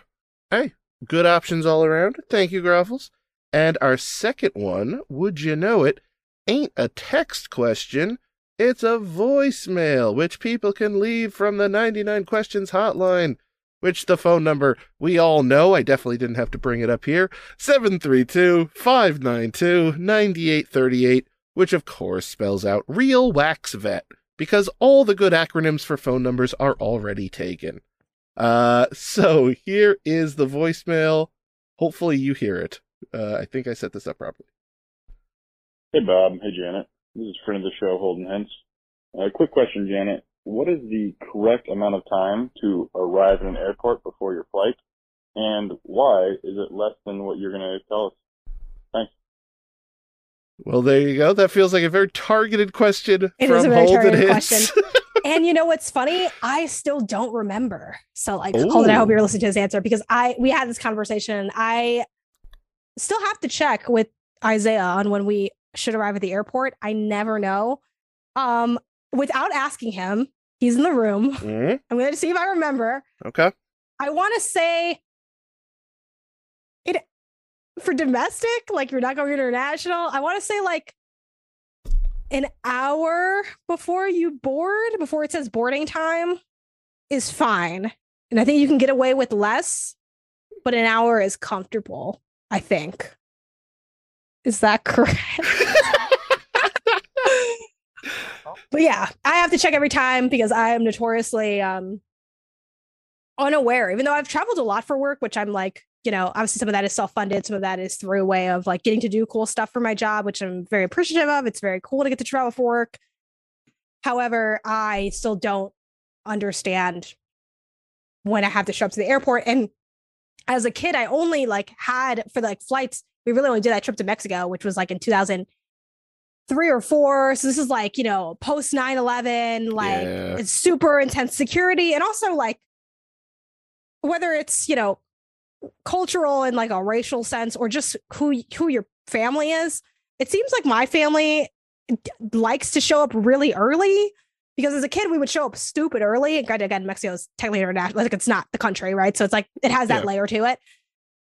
Hey, good options all around. Thank you, Groffles. And our second one, would you know it, ain't a text question. It's a voicemail, which people can leave from the 99 Questions hotline, which the phone number we all know. I definitely didn't have to bring it up here 732 592 9838, which of course spells out Real Wax Vet, because all the good acronyms for phone numbers are already taken. Uh, so here is the voicemail. Hopefully you hear it. Uh, I think I set this up properly. Hey Bob, hey Janet. This is friend of the show, Holden Hens. Uh, quick question, Janet. What is the correct amount of time to arrive at an airport before your flight? And why is it less than what you're going to tell us? Thanks. Well, there you go. That feels like a very targeted question It from is a very Holden targeted question. and you know what's funny? I still don't remember. So like Holden, I hope you're listening to his answer because I we had this conversation. I still have to check with Isaiah on when we should arrive at the airport. I never know. Um, without asking him, he's in the room. Mhm. I'm gonna see if I remember. Okay. I want to say for domestic, like you're not going international. I want to say like an hour before you board, before it says boarding time, is fine. And I think you can get away with less, but an hour is comfortable, I think. Is that correct? but yeah, I have to check every time because I am notoriously um unaware, even though I've traveled a lot for work, which I'm like, you know, obviously some of that is self-funded, some of that is through a way of like getting to do cool stuff for my job, which I'm very appreciative of. It's very cool to get to travel for work. However, I still don't understand when I have to show up to the airport. And as a kid, I only like had for like flights, we really only did that trip to Mexico, which was like in 2003 or four. So this is like, you know, post 9 11, like Yeah. it's super intense security. And also like whether it's, you know, cultural in like a racial sense or just who who your family is, it seems like my family likes to show up really early because as a kid we would show up stupid early. And again, Mexico is technically international, like it's not the country, right? So it's like it has that Yeah. layer to it.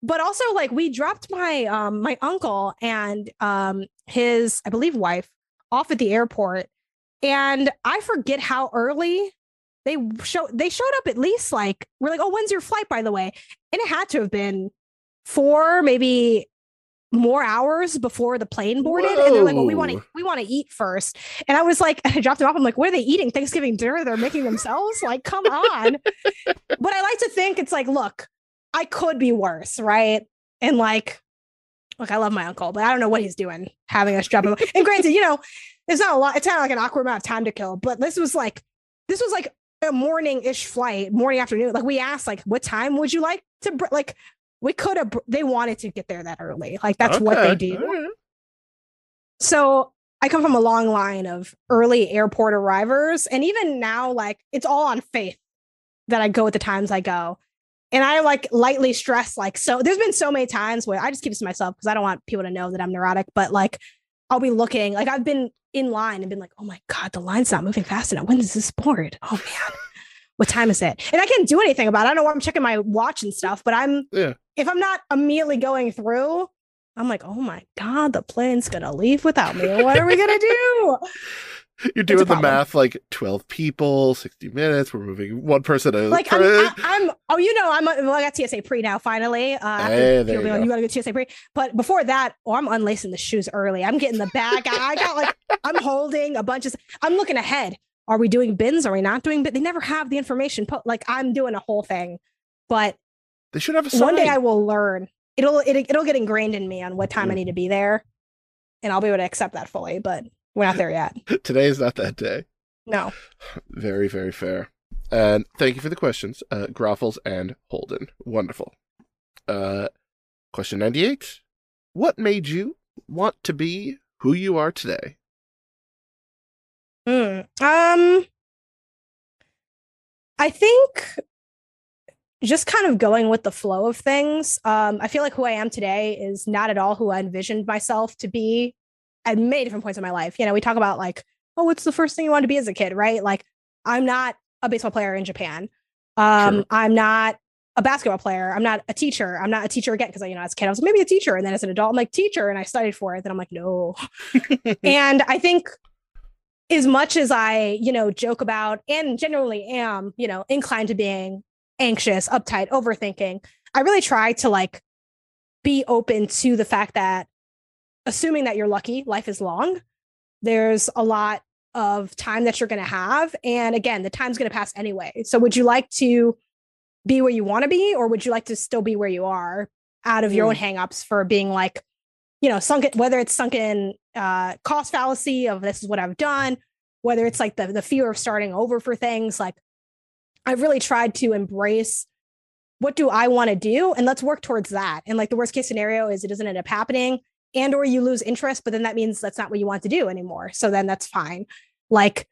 But also, like we dropped my um my uncle and um his I believe wife off at the airport, and I forget how early they show they showed up at least like we're like oh when's your flight by the way? And it had to have been four maybe more hours before the plane boarded and they're like well we want to we want to eat first. And i was like i dropped them off. I'm like what are they eating? Thanksgiving dinner? They're making themselves? Like come on. But i like to think it's like look i could be worse right? And like look i love my uncle but i don't know what he's doing having us drop him and granted you know it's not a lot it's not like an awkward amount of time to kill but this was like this was like a morning-ish flight morning afternoon like we asked like what time would you like to br-? like we could have br- they wanted to get there that early like that's what they Okay. do right. so I come from a long line of early airport arrivers. And even now, like it's all on faith that I go at the times I go. And I like lightly stress, like, so there's been so many times where I just keep this to myself because I don't want people to know that I'm neurotic, but like I'll be looking, like I've been in line and been like, oh my God, the line's not moving fast enough. When is this board? Oh man, what time is it? And I can't do anything about it. I don't know why I'm checking my watch and stuff, but I'm, Yeah. if I'm not immediately going through, I'm like, oh my God, the plane's gonna leave without me. What are we gonna do? You're doing the math like 12 people, 60 minutes. We're moving one person at a Like I'm. I, am oh, you know, I'm well, I got TSA pre now finally. Uh, Hey, there you go. you gotta go TSA pre. But before that, oh, I'm unlacing the shoes early. I'm getting the bag. I got like, I'm holding a bunch of. I'm looking ahead. Are we doing bins? Are we not doing? But they never have the information. Put like I'm doing a whole thing. But They should have a sign. one day I will learn. It'll it, it'll get ingrained in me on what time I Mm. need to be there, and I'll be able to accept that fully. But we're not there yet. Today is not that day. No. Very, very fair. And thank you for the questions, uh, Groffles and Holden. Wonderful. Uh, question 98. What made you want to be who you are today? Hmm. Um, I think just kind of going with the flow of things. Um, I feel like who I am today is not at all who I envisioned myself to be at many different points in my life. You know, we talk about like, oh, what's the first thing you want to be as a kid, right? Like, I'm not a baseball player in Japan. Um, Sure. I'm not a basketball player. I'm not a teacher. I'm not a teacher again because you know as a kid I was maybe a teacher, and then as an adult I'm like teacher, and I studied for it. Then I'm like no, and I think as much as I, you know, joke about and generally am, you know, inclined to being anxious, uptight, overthinking, I really try to like be open to the fact that assuming that you're lucky, life is long. There's a lot of time that you're going to have. And again, the time's going to pass anyway. So would you like to be where you want to be, or would you like to still be where you are out of your own hangups for being like, you know, sunken, whether it's sunken uh, cost fallacy of this is what I've done, whether it's like the, the fear of starting over for things, like I've really tried to embrace what do I want to do and let's work towards that. And like the worst case scenario is it doesn't end up happening. And or you lose interest but then that means that's not what you want to do anymore. So then that's fine. Like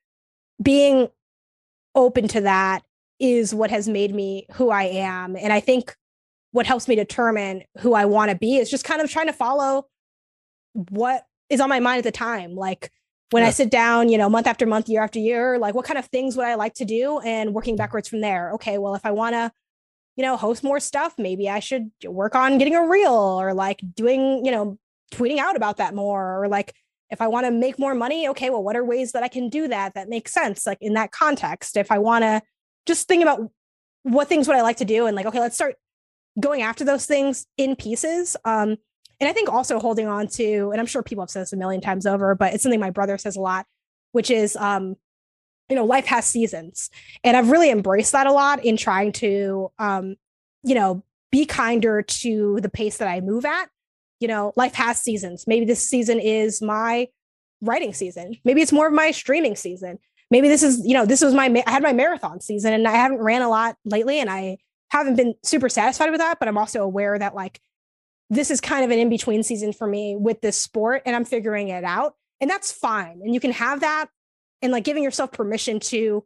being open to that is what has made me who i am. And i think what helps me determine who i want to be is just kind of trying to follow what is on my mind at the time. Like when yeah. I sit down, you know, month after month, year after year, like what kind of things would I like to do? And working mm-hmm. backwards from there. Okay, well, if I want to, you know, host more stuff, maybe I should work on getting a reel or like doing, you know, tweeting out about that more or like if I want to make more money, okay, well, what are ways that I can do that that makes sense like in that context? If I want to just think about what things would I like to do and like okay, let's start going after those things in pieces. Um and I think also holding on to, and I'm sure people have said this a million times over, but it's something my brother says a lot, which is, um, you know, life has seasons. And I've really embraced that a lot in trying to, um, you know, be kinder to the pace that I move at. You know, life has seasons. Maybe this season is my writing season. Maybe it's more of my streaming season. Maybe this is, you know, this was my, I had my marathon season and I haven't ran a lot lately and I haven't been super satisfied with that, but I'm also aware that like this is kind of an in between season for me with this sport and I'm figuring it out. And that's fine. And you can have that and like giving yourself permission to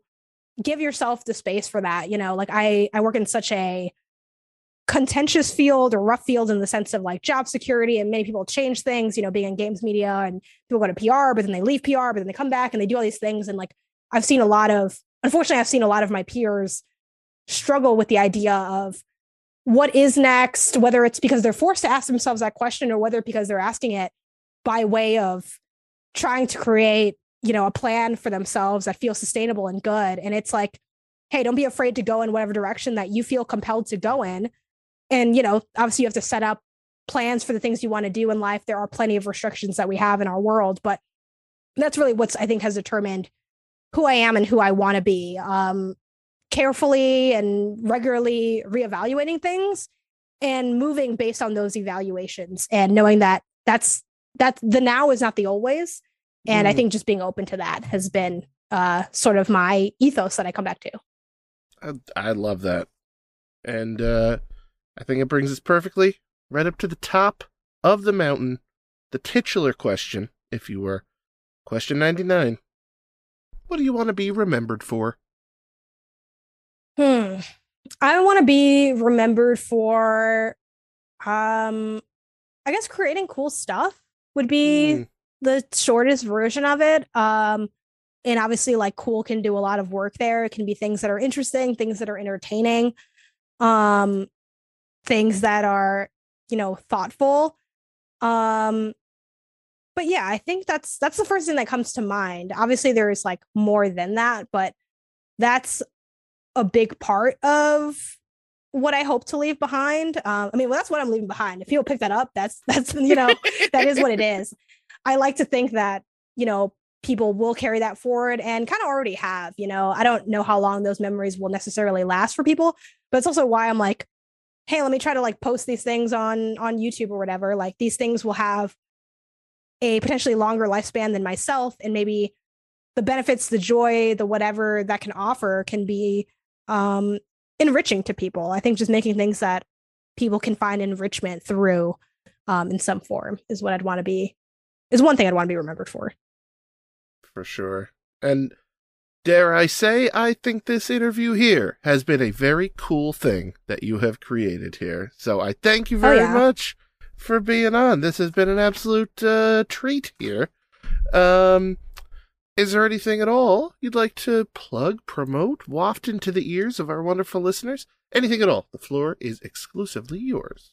give yourself the space for that. You know, like I I work in such a contentious field or rough field in the sense of like job security and many people change things, you know, being in games media and people go to PR, but then they leave PR, but then they come back and they do all these things. And like I've seen a lot of unfortunately I've seen a lot of my peers struggle with the idea of what is next, whether it's because they're forced to ask themselves that question or whether because they're asking it by way of trying to create, you know, a plan for themselves that feels sustainable and good. And it's like, hey, don't be afraid to go in whatever direction that you feel compelled to go in. And, you know, obviously you have to set up plans for the things you want to do in life. There are plenty of restrictions that we have in our world, but that's really what's I think has determined who I am and who I want to be. Um, carefully and regularly reevaluating things and moving based on those evaluations and knowing that that's that the now is not the always and mm. i think just being open to that has been uh sort of my ethos that i come back to i, I love that and uh i think it brings us perfectly right up to the top of the mountain the titular question if you were question 99 what do you want to be remembered for Hmm. I want to be remembered for, um, I guess creating cool stuff would be mm. the shortest version of it. Um, and obviously, like cool can do a lot of work there. It can be things that are interesting, things that are entertaining, um, things that are, you know, thoughtful. Um, but yeah, I think that's that's the first thing that comes to mind. Obviously, there's like more than that, but that's a big part of what I hope to leave behind. Um, I mean, well, that's what I'm leaving behind. If you'll pick that up, that's that's you know that is what it is. I like to think that you know people will carry that forward and kind of already have. You know, I don't know how long those memories will necessarily last for people, but it's also why I'm like, hey, let me try to like post these things on on YouTube or whatever. Like these things will have a potentially longer lifespan than myself, and maybe the benefits, the joy, the whatever that can offer can be um, enriching to people. I think just making things that people can find enrichment through um, in some form is what I'd want to be, is one thing I'd want to be remembered for. For sure. And dare I say, I think this interview here has been a very cool thing that you have created here. So I thank you oh, very oh, yeah. much for being on. This has been an absolute uh, treat here. Um, is there anything at all you'd like to plug, promote, waft into the ears of our wonderful listeners? Anything at all? The floor is exclusively yours.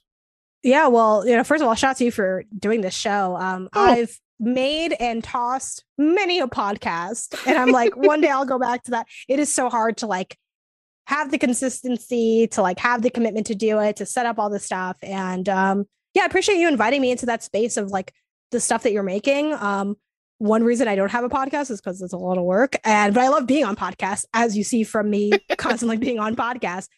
Yeah, well, you know, first of all, shout out to you for doing this show. Um, oh. I've made and tossed many a podcast, and I'm like, one day I'll go back to that. It is so hard to like have the consistency, to like have the commitment to do it, to set up all this stuff, and um, yeah, I appreciate you inviting me into that space of like the stuff that you're making. Um, one reason I don't have a podcast is because it's a lot of work. And but I love being on podcasts, as you see from me constantly being on podcasts.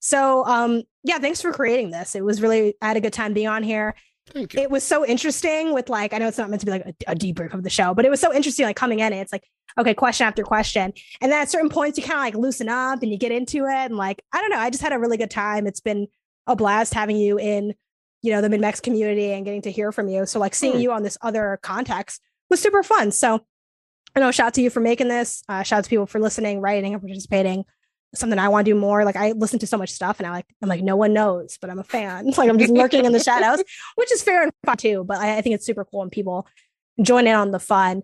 So um yeah, thanks for creating this. It was really I had a good time being on here. Thank you. It was so interesting with like I know it's not meant to be like a, a debrief of the show, but it was so interesting like coming in and it's like okay, question after question. And then at certain points you kind of like loosen up and you get into it and like I don't know, I just had a really good time. It's been a blast having you in you know, the Mid-Mex community and getting to hear from you. So like seeing Hmm. you on this other context was super fun. So I know shout out to you for making this. Uh, shout out to people for listening, writing, and participating. Something I want to do more. Like I listen to so much stuff, and I like I'm like no one knows, but I'm a fan. Like I'm just lurking in the shadows, which is fair and fun too. But I, I think it's super cool when people join in on the fun.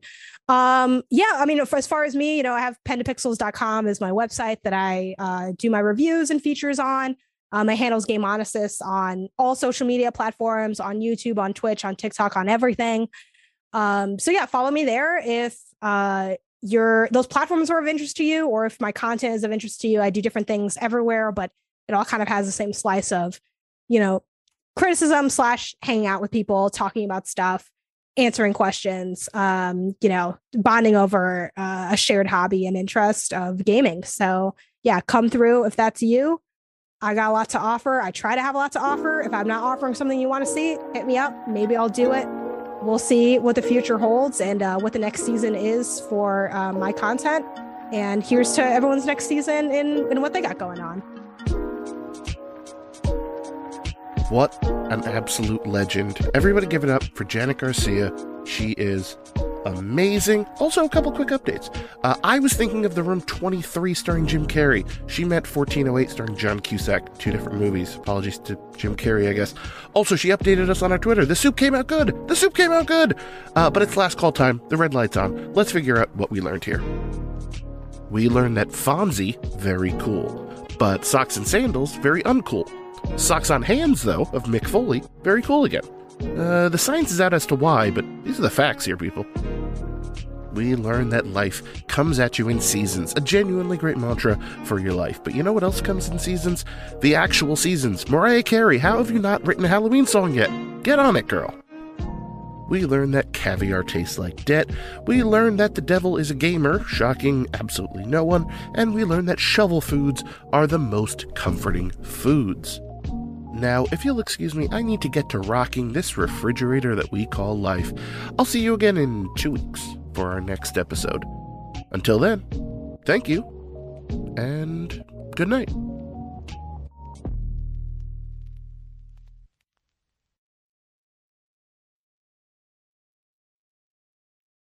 Um, yeah, I mean, for, as far as me, you know, I have pentopixels.com is my website that I uh, do my reviews and features on. Uh, my handles Game Honestus on all social media platforms, on YouTube, on Twitch, on TikTok, on everything. Um, so yeah, follow me there if uh, your those platforms are of interest to you, or if my content is of interest to you. I do different things everywhere, but it all kind of has the same slice of, you know, criticism slash hanging out with people, talking about stuff, answering questions, um, you know, bonding over uh, a shared hobby and interest of gaming. So yeah, come through if that's you. I got a lot to offer. I try to have a lot to offer. If I'm not offering something you want to see, hit me up. Maybe I'll do it. We'll see what the future holds and uh, what the next season is for uh, my content. And here's to everyone's next season in what they got going on. What an absolute legend. Everybody give it up for Janet Garcia. She is amazing. Also, a couple quick updates. Uh, I was thinking of The Room 23 starring Jim Carrey. She meant 1408 starring John Cusack. Two different movies. Apologies to Jim Carrey, I guess. Also, she updated us on our Twitter. The soup came out good. The soup came out good. Uh, but it's last call time. The red light's on. Let's figure out what we learned here. We learned that Fonzie, very cool. But socks and sandals, very uncool. Socks on Hands, though, of Mick Foley, very cool again. Uh, the science is out as to why, but these are the facts here, people. We learn that life comes at you in seasons, a genuinely great mantra for your life. But you know what else comes in seasons? The actual seasons. Mariah Carey, how have you not written a Halloween song yet? Get on it, girl. We learn that caviar tastes like debt. We learn that the devil is a gamer, shocking absolutely no one. And we learn that shovel foods are the most comforting foods. Now, if you'll excuse me, I need to get to rocking this refrigerator that we call life. I'll see you again in two weeks for our next episode. Until then, thank you, and good night.